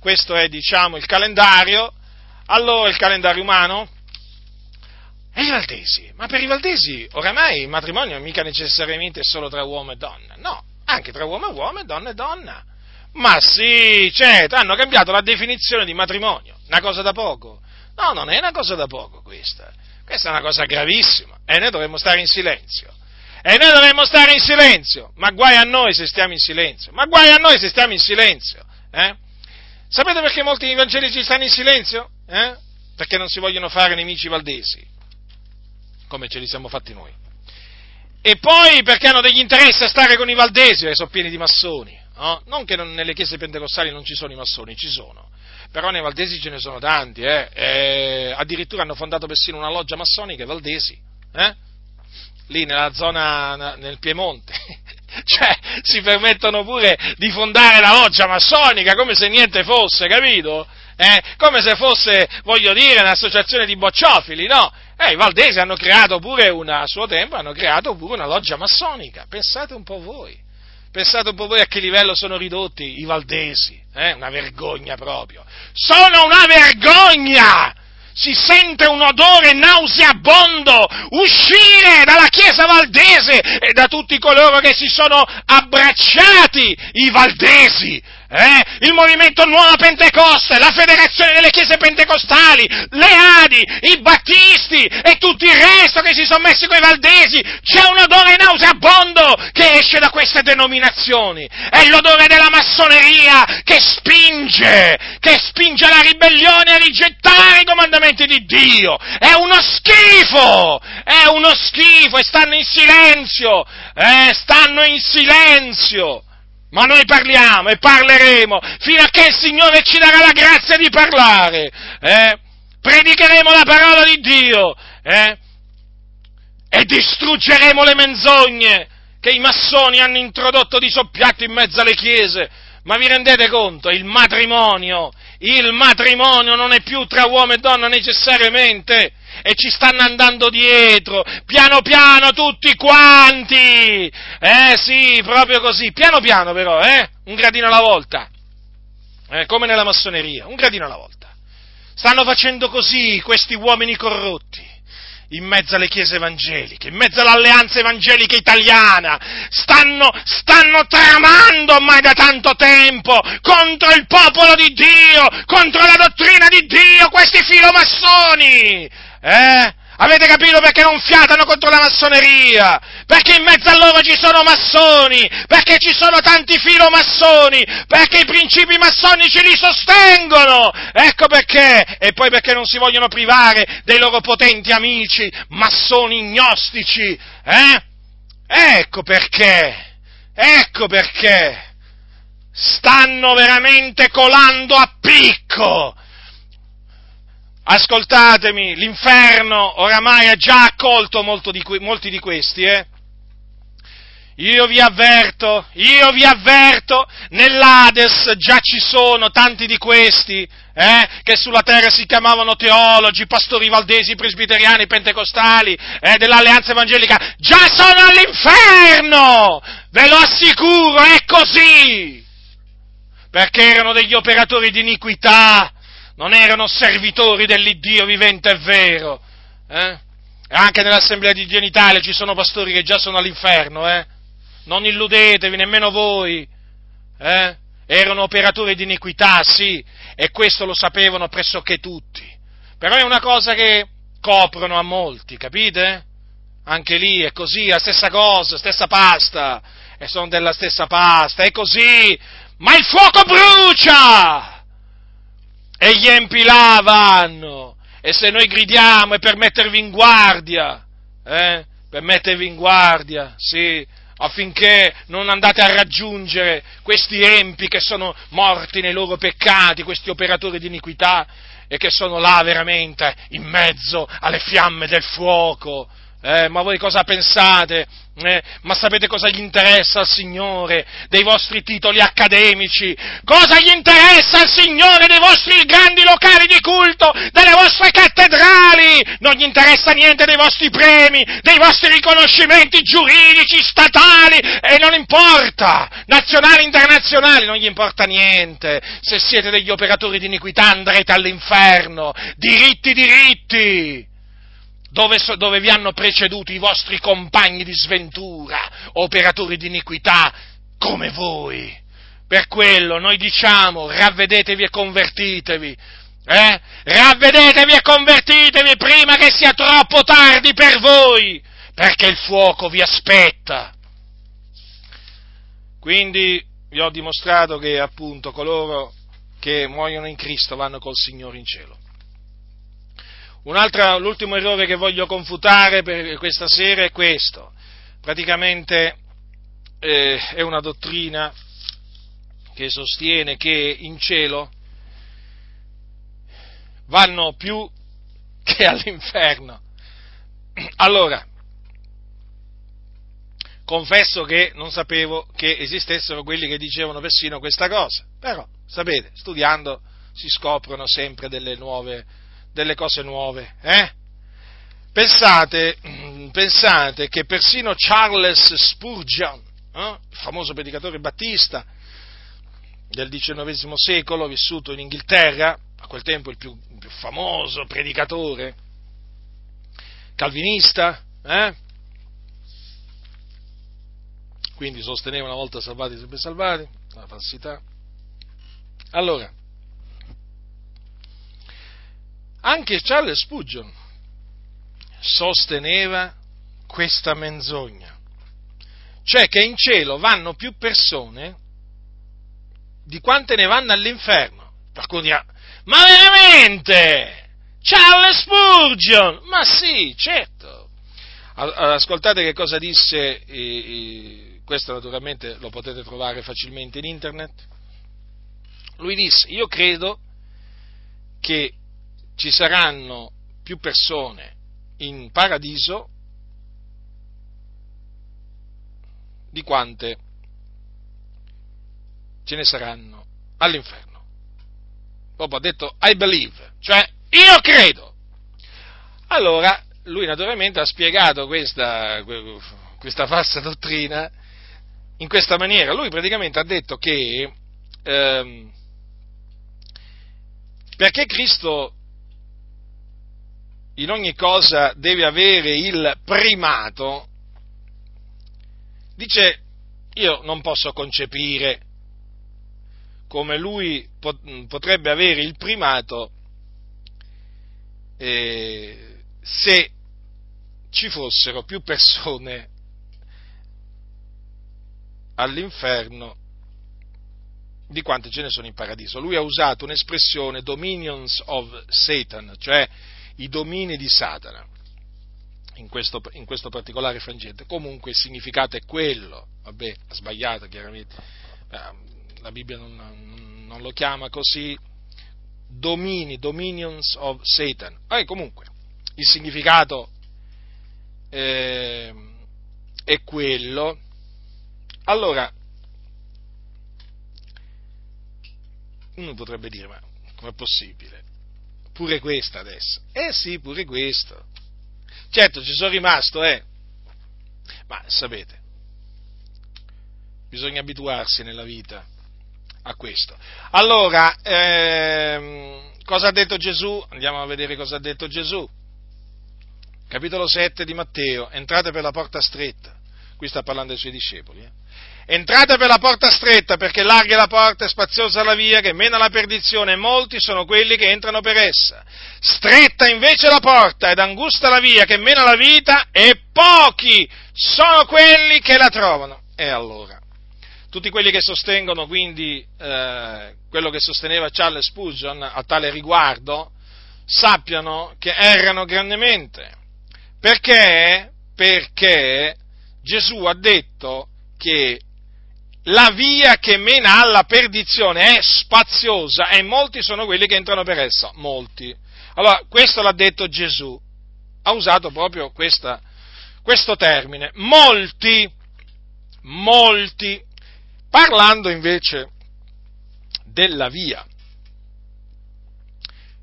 questo è, diciamo, il calendario, allora il calendario umano, e i valdesi? Ma per i valdesi oramai il matrimonio mica necessariamente solo tra uomo e donna, no, anche tra uomo e uomo e donna e donna. Ma sì, certo, hanno cambiato la definizione di matrimonio, una cosa da poco. No, non è una cosa da poco questa. Questa è una cosa gravissima e noi dovremmo stare in silenzio. E noi dovremmo stare in silenzio, ma guai a noi se stiamo in silenzio, ma guai a noi se stiamo in silenzio. Eh? Sapete perché molti evangelici stanno in silenzio? Eh? Perché non si vogliono fare nemici valdesi, come ce li siamo fatti noi. E poi perché hanno degli interessi a stare con i valdesi, che sono pieni di massoni. No? Non che non, nelle chiese pentecostali non ci sono i massoni, ci sono, però nei valdesi ce ne sono tanti, eh? E addirittura hanno fondato persino una loggia massonica, i valdesi, eh? lì nella zona, nel Piemonte, cioè si permettono pure di fondare la loggia massonica come se niente fosse, capito? Eh? Come se fosse, voglio dire, un'associazione di bocciofili, no? Eh, i Valdesi hanno creato pure una, a suo tempo, hanno creato pure una loggia massonica. Pensate un po' voi. Pensate un po' voi a che livello sono ridotti i Valdesi. Eh? Una vergogna proprio. Sono una vergogna! si sente un odore nauseabondo uscire dalla Chiesa valdese e da tutti coloro che si sono abbracciati, i valdesi, eh? il movimento Nuova Pentecoste, la federazione delle chiese pentecostali, le Adi, i Battisti e tutto il resto che si sono messi con i Valdesi, c'è un odore nauseabondo che esce da queste denominazioni, è l'odore della massoneria che spinge, che spinge alla ribellione a rigettare i comandamenti di Dio, è uno schifo, è uno schifo e stanno in silenzio, eh? stanno in silenzio. Ma noi parliamo e parleremo fino a che il Signore ci darà la grazia di parlare. Eh? Predicheremo la parola di Dio eh? e distruggeremo le menzogne che i massoni hanno introdotto di soppiatto in mezzo alle chiese. Ma vi rendete conto? Il matrimonio, il matrimonio non è più tra uomo e donna necessariamente. E ci stanno andando dietro, piano piano tutti quanti, eh sì, proprio così, piano piano però, eh, un gradino alla volta, eh, come nella massoneria, un gradino alla volta. Stanno facendo così questi uomini corrotti in mezzo alle chiese evangeliche, in mezzo all'alleanza evangelica italiana, stanno, stanno tramando ormai da tanto tempo contro il popolo di Dio, contro la dottrina di Dio, questi filomassoni, eh? Avete capito perché non fiatano contro la massoneria? Perché in mezzo a loro ci sono massoni, perché ci sono tanti filomassoni, perché i principi massonici li sostengono! Ecco perché! E poi perché non si vogliono privare dei loro potenti amici, massoni gnostici, eh? Ecco perché! Ecco perché! Stanno veramente colando a picco! Ascoltatemi, l'inferno oramai ha già accolto di que- molti di questi, eh? Io vi avverto, io vi avverto, nell'Ades già ci sono tanti di questi, eh, che sulla terra si chiamavano teologi, pastori valdesi, presbiteriani, pentecostali, eh, dell'alleanza evangelica, già sono all'inferno! Ve lo assicuro, è così! Perché erano degli operatori di iniquità, non erano servitori dell'Iddio vivente e vero. Eh? Anche nell'Assemblea di Dio in Italia ci sono pastori che già sono all'inferno, eh? Non illudetevi, nemmeno voi. Eh? Erano operatori di iniquità, sì, e questo lo sapevano pressoché tutti. Però è una cosa che coprono a molti, capite? Anche lì è così, la stessa cosa, stessa pasta, e sono della stessa pasta, è così, ma il fuoco brucia! E gli empi là vanno, e se noi gridiamo è per mettervi in guardia, eh? per mettervi in guardia, sì, affinché non andate a raggiungere questi empi che sono morti nei loro peccati, questi operatori di iniquità, e che sono là veramente in mezzo alle fiamme del fuoco. Eh, ma voi cosa pensate? Eh, ma sapete cosa gli interessa al Signore dei vostri titoli accademici? Cosa gli interessa al Signore dei vostri grandi locali di culto, delle vostre cattedrali? Non gli interessa niente dei vostri premi, dei vostri riconoscimenti giuridici, statali, e non importa, nazionali, internazionali, non gli importa niente. Se siete degli operatori di iniquità andrete all'inferno, diritti, diritti dove, dove vi hanno preceduto i vostri compagni di sventura, operatori di iniquità, come voi. Per quello noi diciamo ravvedetevi e convertitevi, eh? Ravvedetevi e convertitevi prima che sia troppo tardi per voi, perché il fuoco vi aspetta. Quindi vi ho dimostrato che appunto coloro che muoiono in Cristo vanno col Signore in cielo. L'ultimo errore che voglio confutare per questa sera è questo. Praticamente eh, è una dottrina che sostiene che in cielo vanno più che all'inferno. Allora, confesso che non sapevo che esistessero quelli che dicevano persino questa cosa, però, sapete, studiando si scoprono sempre delle nuove delle cose nuove, eh? Pensate, pensate che persino Charles Spurgeon, eh, il famoso predicatore battista del XIX secolo, vissuto in Inghilterra, a quel tempo il più, il più famoso predicatore calvinista, eh? quindi sosteneva una volta salvati sempre salvati, la falsità. Allora, anche Charles Spurgeon sosteneva questa menzogna, cioè che in cielo vanno più persone di quante ne vanno all'inferno. Qualcuno dirà, ma veramente? Charles Spurgeon! Ma sì, certo. Ascoltate che cosa disse, questo naturalmente lo potete trovare facilmente in internet. Lui disse, io credo che ci saranno più persone in paradiso di quante ce ne saranno all'inferno. Dopo ha detto I believe, cioè io credo. Allora, lui naturalmente ha spiegato questa, questa falsa dottrina in questa maniera. Lui praticamente ha detto che ehm, perché Cristo in ogni cosa deve avere il primato, dice io non posso concepire come lui potrebbe avere il primato eh, se ci fossero più persone all'inferno di quante ce ne sono in paradiso. Lui ha usato un'espressione dominions of Satan, cioè i domini di Satana, in questo, in questo particolare frangente. Comunque il significato è quello, vabbè, ha sbagliato chiaramente, la Bibbia non, non lo chiama così, domini, dominions of Satan. E comunque, il significato eh, è quello. Allora, uno potrebbe dire, ma com'è possibile? Pure questa adesso? Eh sì, pure questo. Certo, ci sono rimasto, eh. Ma sapete, bisogna abituarsi nella vita a questo. Allora, ehm, cosa ha detto Gesù? Andiamo a vedere cosa ha detto Gesù. Capitolo 7 di Matteo, entrate per la porta stretta. Qui sta parlando ai suoi discepoli. Eh? Entrate per la porta stretta, perché larga è la porta e spaziosa la via che mena alla perdizione, e molti sono quelli che entrano per essa. Stretta invece la porta ed angusta la via che mena alla vita, e pochi sono quelli che la trovano. E allora, tutti quelli che sostengono quindi eh, quello che sosteneva Charles Spurgeon a tale riguardo, sappiano che errano grandemente. Perché? Perché Gesù ha detto che la via che mena alla perdizione è spaziosa e molti sono quelli che entrano per essa. Molti. Allora, questo l'ha detto Gesù. Ha usato proprio questa, questo termine. Molti, molti. Parlando invece della via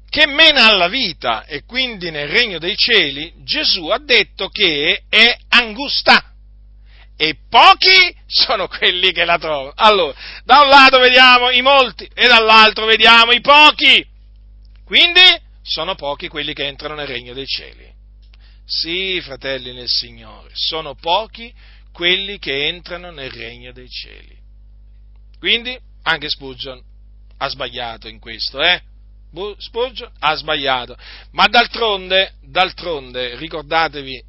che mena alla vita e quindi nel regno dei cieli, Gesù ha detto che è angusta e pochi sono quelli che la trovano. Allora, da un lato vediamo i molti e dall'altro vediamo i pochi. Quindi sono pochi quelli che entrano nel regno dei cieli. Sì, fratelli nel Signore, sono pochi quelli che entrano nel regno dei cieli. Quindi anche Spurgeon ha sbagliato in questo, eh? Spurgeon ha sbagliato. Ma d'altronde, d'altronde, ricordatevi,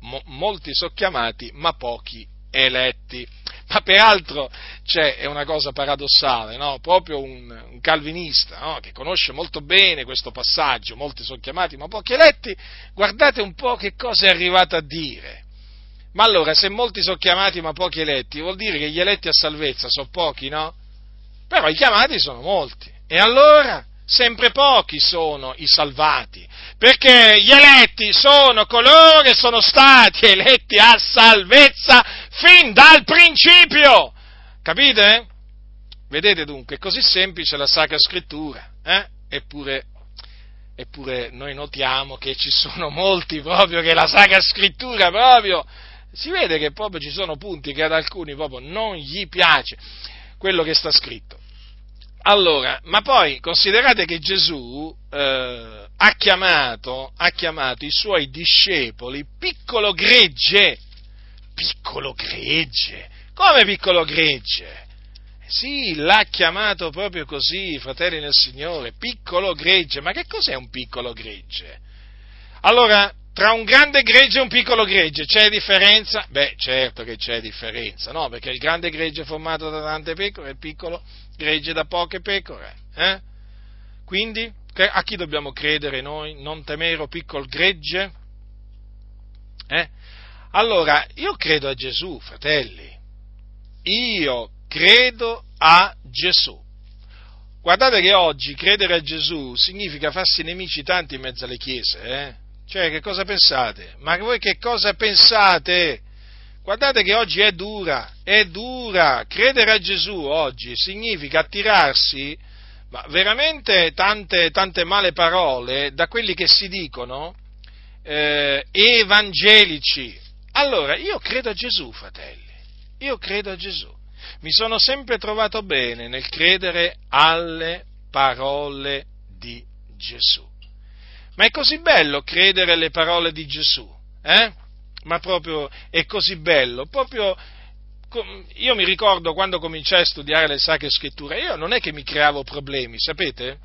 mo, molti sono chiamati, ma pochi eletti. Ma peraltro c'è, è una cosa paradossale, no? proprio un, un calvinista no? che conosce molto bene questo passaggio, molti sono chiamati, ma pochi eletti, guardate un po' che cosa è arrivato a dire. Ma allora, se molti sono chiamati ma pochi eletti, vuol dire che gli eletti a salvezza sono pochi, no? Però i chiamati sono molti. E allora, sempre pochi sono i salvati, perché gli eletti sono coloro che sono stati eletti a salvezza fin dal principio. Capite? Vedete dunque, è così semplice la Sacra Scrittura, eh? eppure eppure noi notiamo che ci sono molti proprio che la Sacra Scrittura proprio, si vede che proprio ci sono punti che ad alcuni proprio non gli piace quello che sta scritto. Allora, ma poi considerate che Gesù eh, ha, chiamato, ha chiamato i suoi discepoli piccolo gregge, piccolo gregge, come piccolo gregge? Sì, l'ha chiamato proprio così, fratelli nel Signore, piccolo gregge. Ma che cos'è un piccolo gregge? Allora, tra un grande gregge e un piccolo gregge c'è differenza? Beh, certo che c'è differenza, no? Perché il grande gregge è formato da tante pecore e il piccolo gregge da poche pecore. Eh? Quindi, a chi dobbiamo credere noi? Non temere, o piccolo gregge? Eh? Allora, io credo a Gesù, fratelli. Io credo a Gesù. Guardate che oggi credere a Gesù significa farsi nemici tanti in mezzo alle chiese, eh? Cioè, che cosa pensate? Ma voi che cosa pensate? Guardate che oggi è dura, è dura. Credere a Gesù oggi significa attirarsi ma veramente tante, tante male parole da quelli che si dicono eh, evangelici. Allora, io credo a Gesù, fratelli, io credo a Gesù mi sono sempre trovato bene nel credere alle parole di Gesù. Ma è così bello credere alle parole di Gesù, eh? Ma proprio è così bello, proprio io mi ricordo quando cominciai a studiare le sacre scritture, io non è che mi creavo problemi, sapete?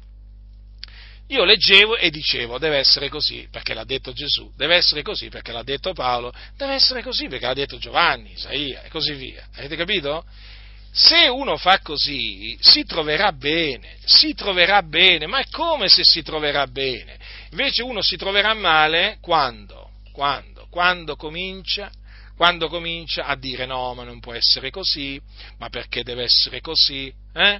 Io leggevo e dicevo, deve essere così perché l'ha detto Gesù, deve essere così perché l'ha detto Paolo, deve essere così perché l'ha detto Giovanni, Isaia e così via. Avete capito? Se uno fa così, si troverà bene, si troverà bene, ma è come se si troverà bene? Invece uno si troverà male quando? Quando? Quando comincia, quando comincia a dire no, ma non può essere così, ma perché deve essere così? Eh?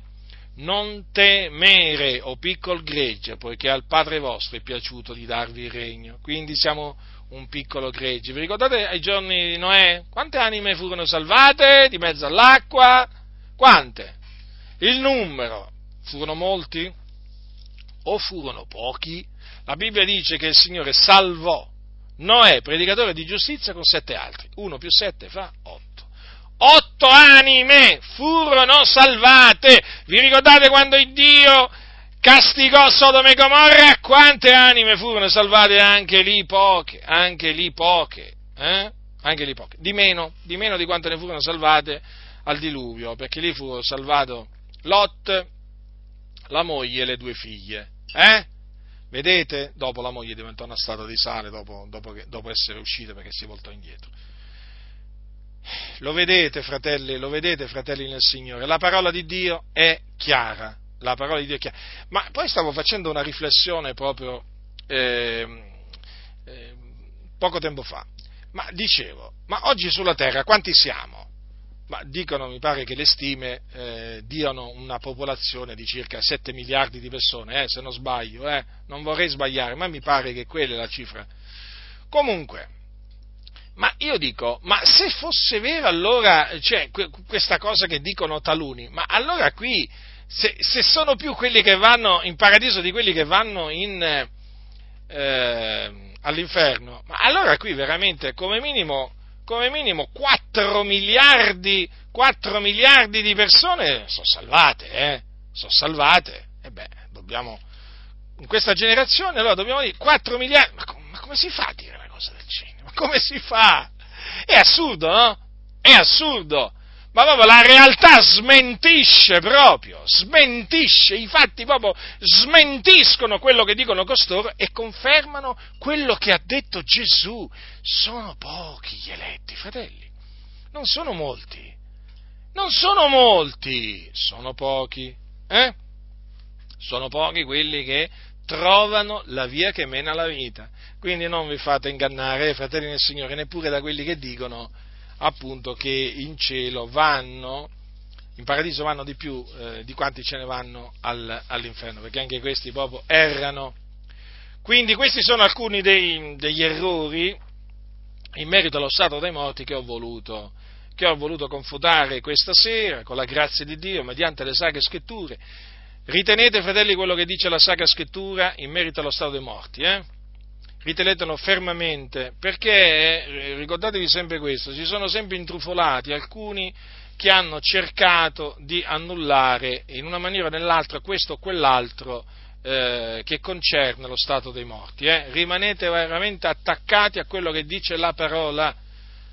Non temere, o piccol gregge, poiché al Padre vostro è piaciuto di darvi il regno. Quindi siamo un piccolo gregge. Vi ricordate ai giorni di Noè? Quante anime furono salvate di mezzo all'acqua? Quante? Il numero. Furono molti? O furono pochi? La Bibbia dice che il Signore salvò Noè, predicatore di giustizia, con sette altri. Uno più sette fa otto. Otto anime furono salvate. Vi ricordate quando il Dio castigò Sodome e Gomorra? Quante anime furono salvate? Anche lì poche, anche lì poche. Eh? Anche lì poche. Di meno, di meno di quante ne furono salvate al diluvio, perché lì fu salvato Lot, la moglie e le due figlie. Eh? Vedete? Dopo la moglie diventò una statua di sale, dopo, dopo, che, dopo essere uscita perché si voltò indietro. Lo vedete, fratelli, lo vedete, fratelli nel Signore. La parola di Dio è chiara. La parola di Dio è chiara. Ma poi stavo facendo una riflessione proprio eh, eh, poco tempo fa. Ma dicevo, ma oggi sulla terra quanti siamo? Ma dicono, mi pare che le stime eh, diano una popolazione di circa 7 miliardi di persone, eh, se non sbaglio, eh, non vorrei sbagliare, ma mi pare che quella è la cifra. Comunque, ma io dico, ma se fosse vero allora, cioè, questa cosa che dicono taluni, ma allora qui, se, se, sono più quelli che vanno in paradiso di quelli che vanno in, eh, all'inferno, ma allora qui veramente, come minimo, come minimo 4 miliardi, 4 miliardi di persone sono salvate, eh? Sono salvate. E beh, dobbiamo, in questa generazione allora dobbiamo dire 4 miliardi, ma, com- ma come si fa a dire una cosa del genere? Ma come si fa? È assurdo, no? È assurdo ma proprio la realtà smentisce proprio, smentisce, i fatti proprio smentiscono quello che dicono costoro e confermano quello che ha detto Gesù. Sono pochi gli eletti, fratelli, non sono molti, non sono molti, sono pochi, eh? Sono pochi quelli che trovano la via che mena alla vita. Quindi non vi fate ingannare, fratelli del Signore, neppure da quelli che dicono appunto che in cielo vanno, in paradiso vanno di più eh, di quanti ce ne vanno al, all'inferno, perché anche questi proprio errano. Quindi questi sono alcuni dei, degli errori in merito allo stato dei morti che ho voluto, che ho voluto confutare questa sera con la grazia di Dio mediante le sacre scritture Ritenete, fratelli, quello che dice la Sacra Scrittura in merito allo stato dei morti, eh? Ritenetelo fermamente, perché, eh, ricordatevi sempre questo, si sono sempre intrufolati alcuni che hanno cercato di annullare in una maniera o nell'altra questo o quell'altro eh, che concerne lo stato dei morti. Eh? Rimanete veramente attaccati a quello che dice la parola.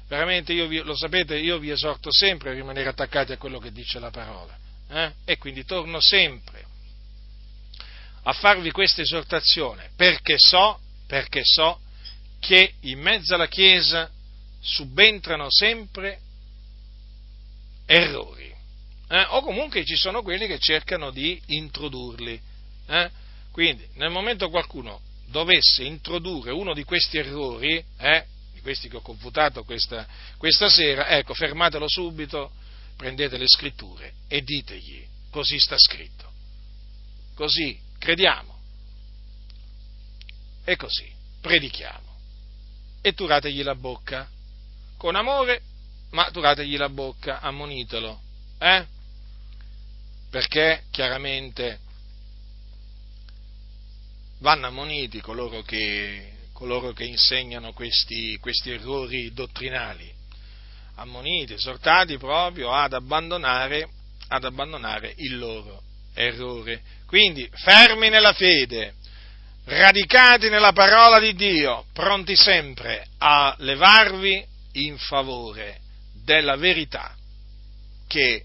Veramente, vi, lo sapete, io vi esorto sempre a rimanere attaccati a quello che dice la parola. Eh? E quindi torno sempre a farvi questa esortazione perché so, perché so che in mezzo alla Chiesa subentrano sempre errori, eh? o comunque ci sono quelli che cercano di introdurli. Eh? Quindi, nel momento qualcuno dovesse introdurre uno di questi errori, eh, di questi che ho confutato questa, questa sera, ecco, fermatelo subito, prendete le scritture e ditegli, così sta scritto. Così crediamo. E così predichiamo. E turategli la bocca, con amore ma turategli la bocca, ammonitelo, eh? Perché chiaramente vanno ammoniti coloro che, coloro che insegnano questi, questi errori dottrinali, ammoniti, esortati proprio ad abbandonare, ad abbandonare il loro errore. Quindi fermi nella fede, radicati nella parola di Dio, pronti sempre a levarvi in favore della verità che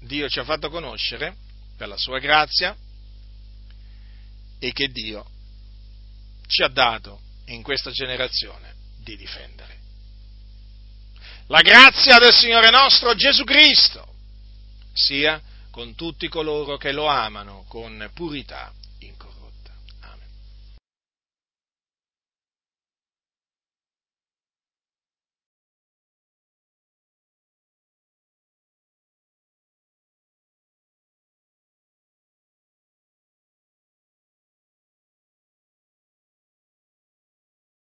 Dio ci ha fatto conoscere per la sua grazia e che Dio ci ha dato in questa generazione di difendere. La grazia del Signore nostro Gesù Cristo sia con tutti coloro che lo amano con purità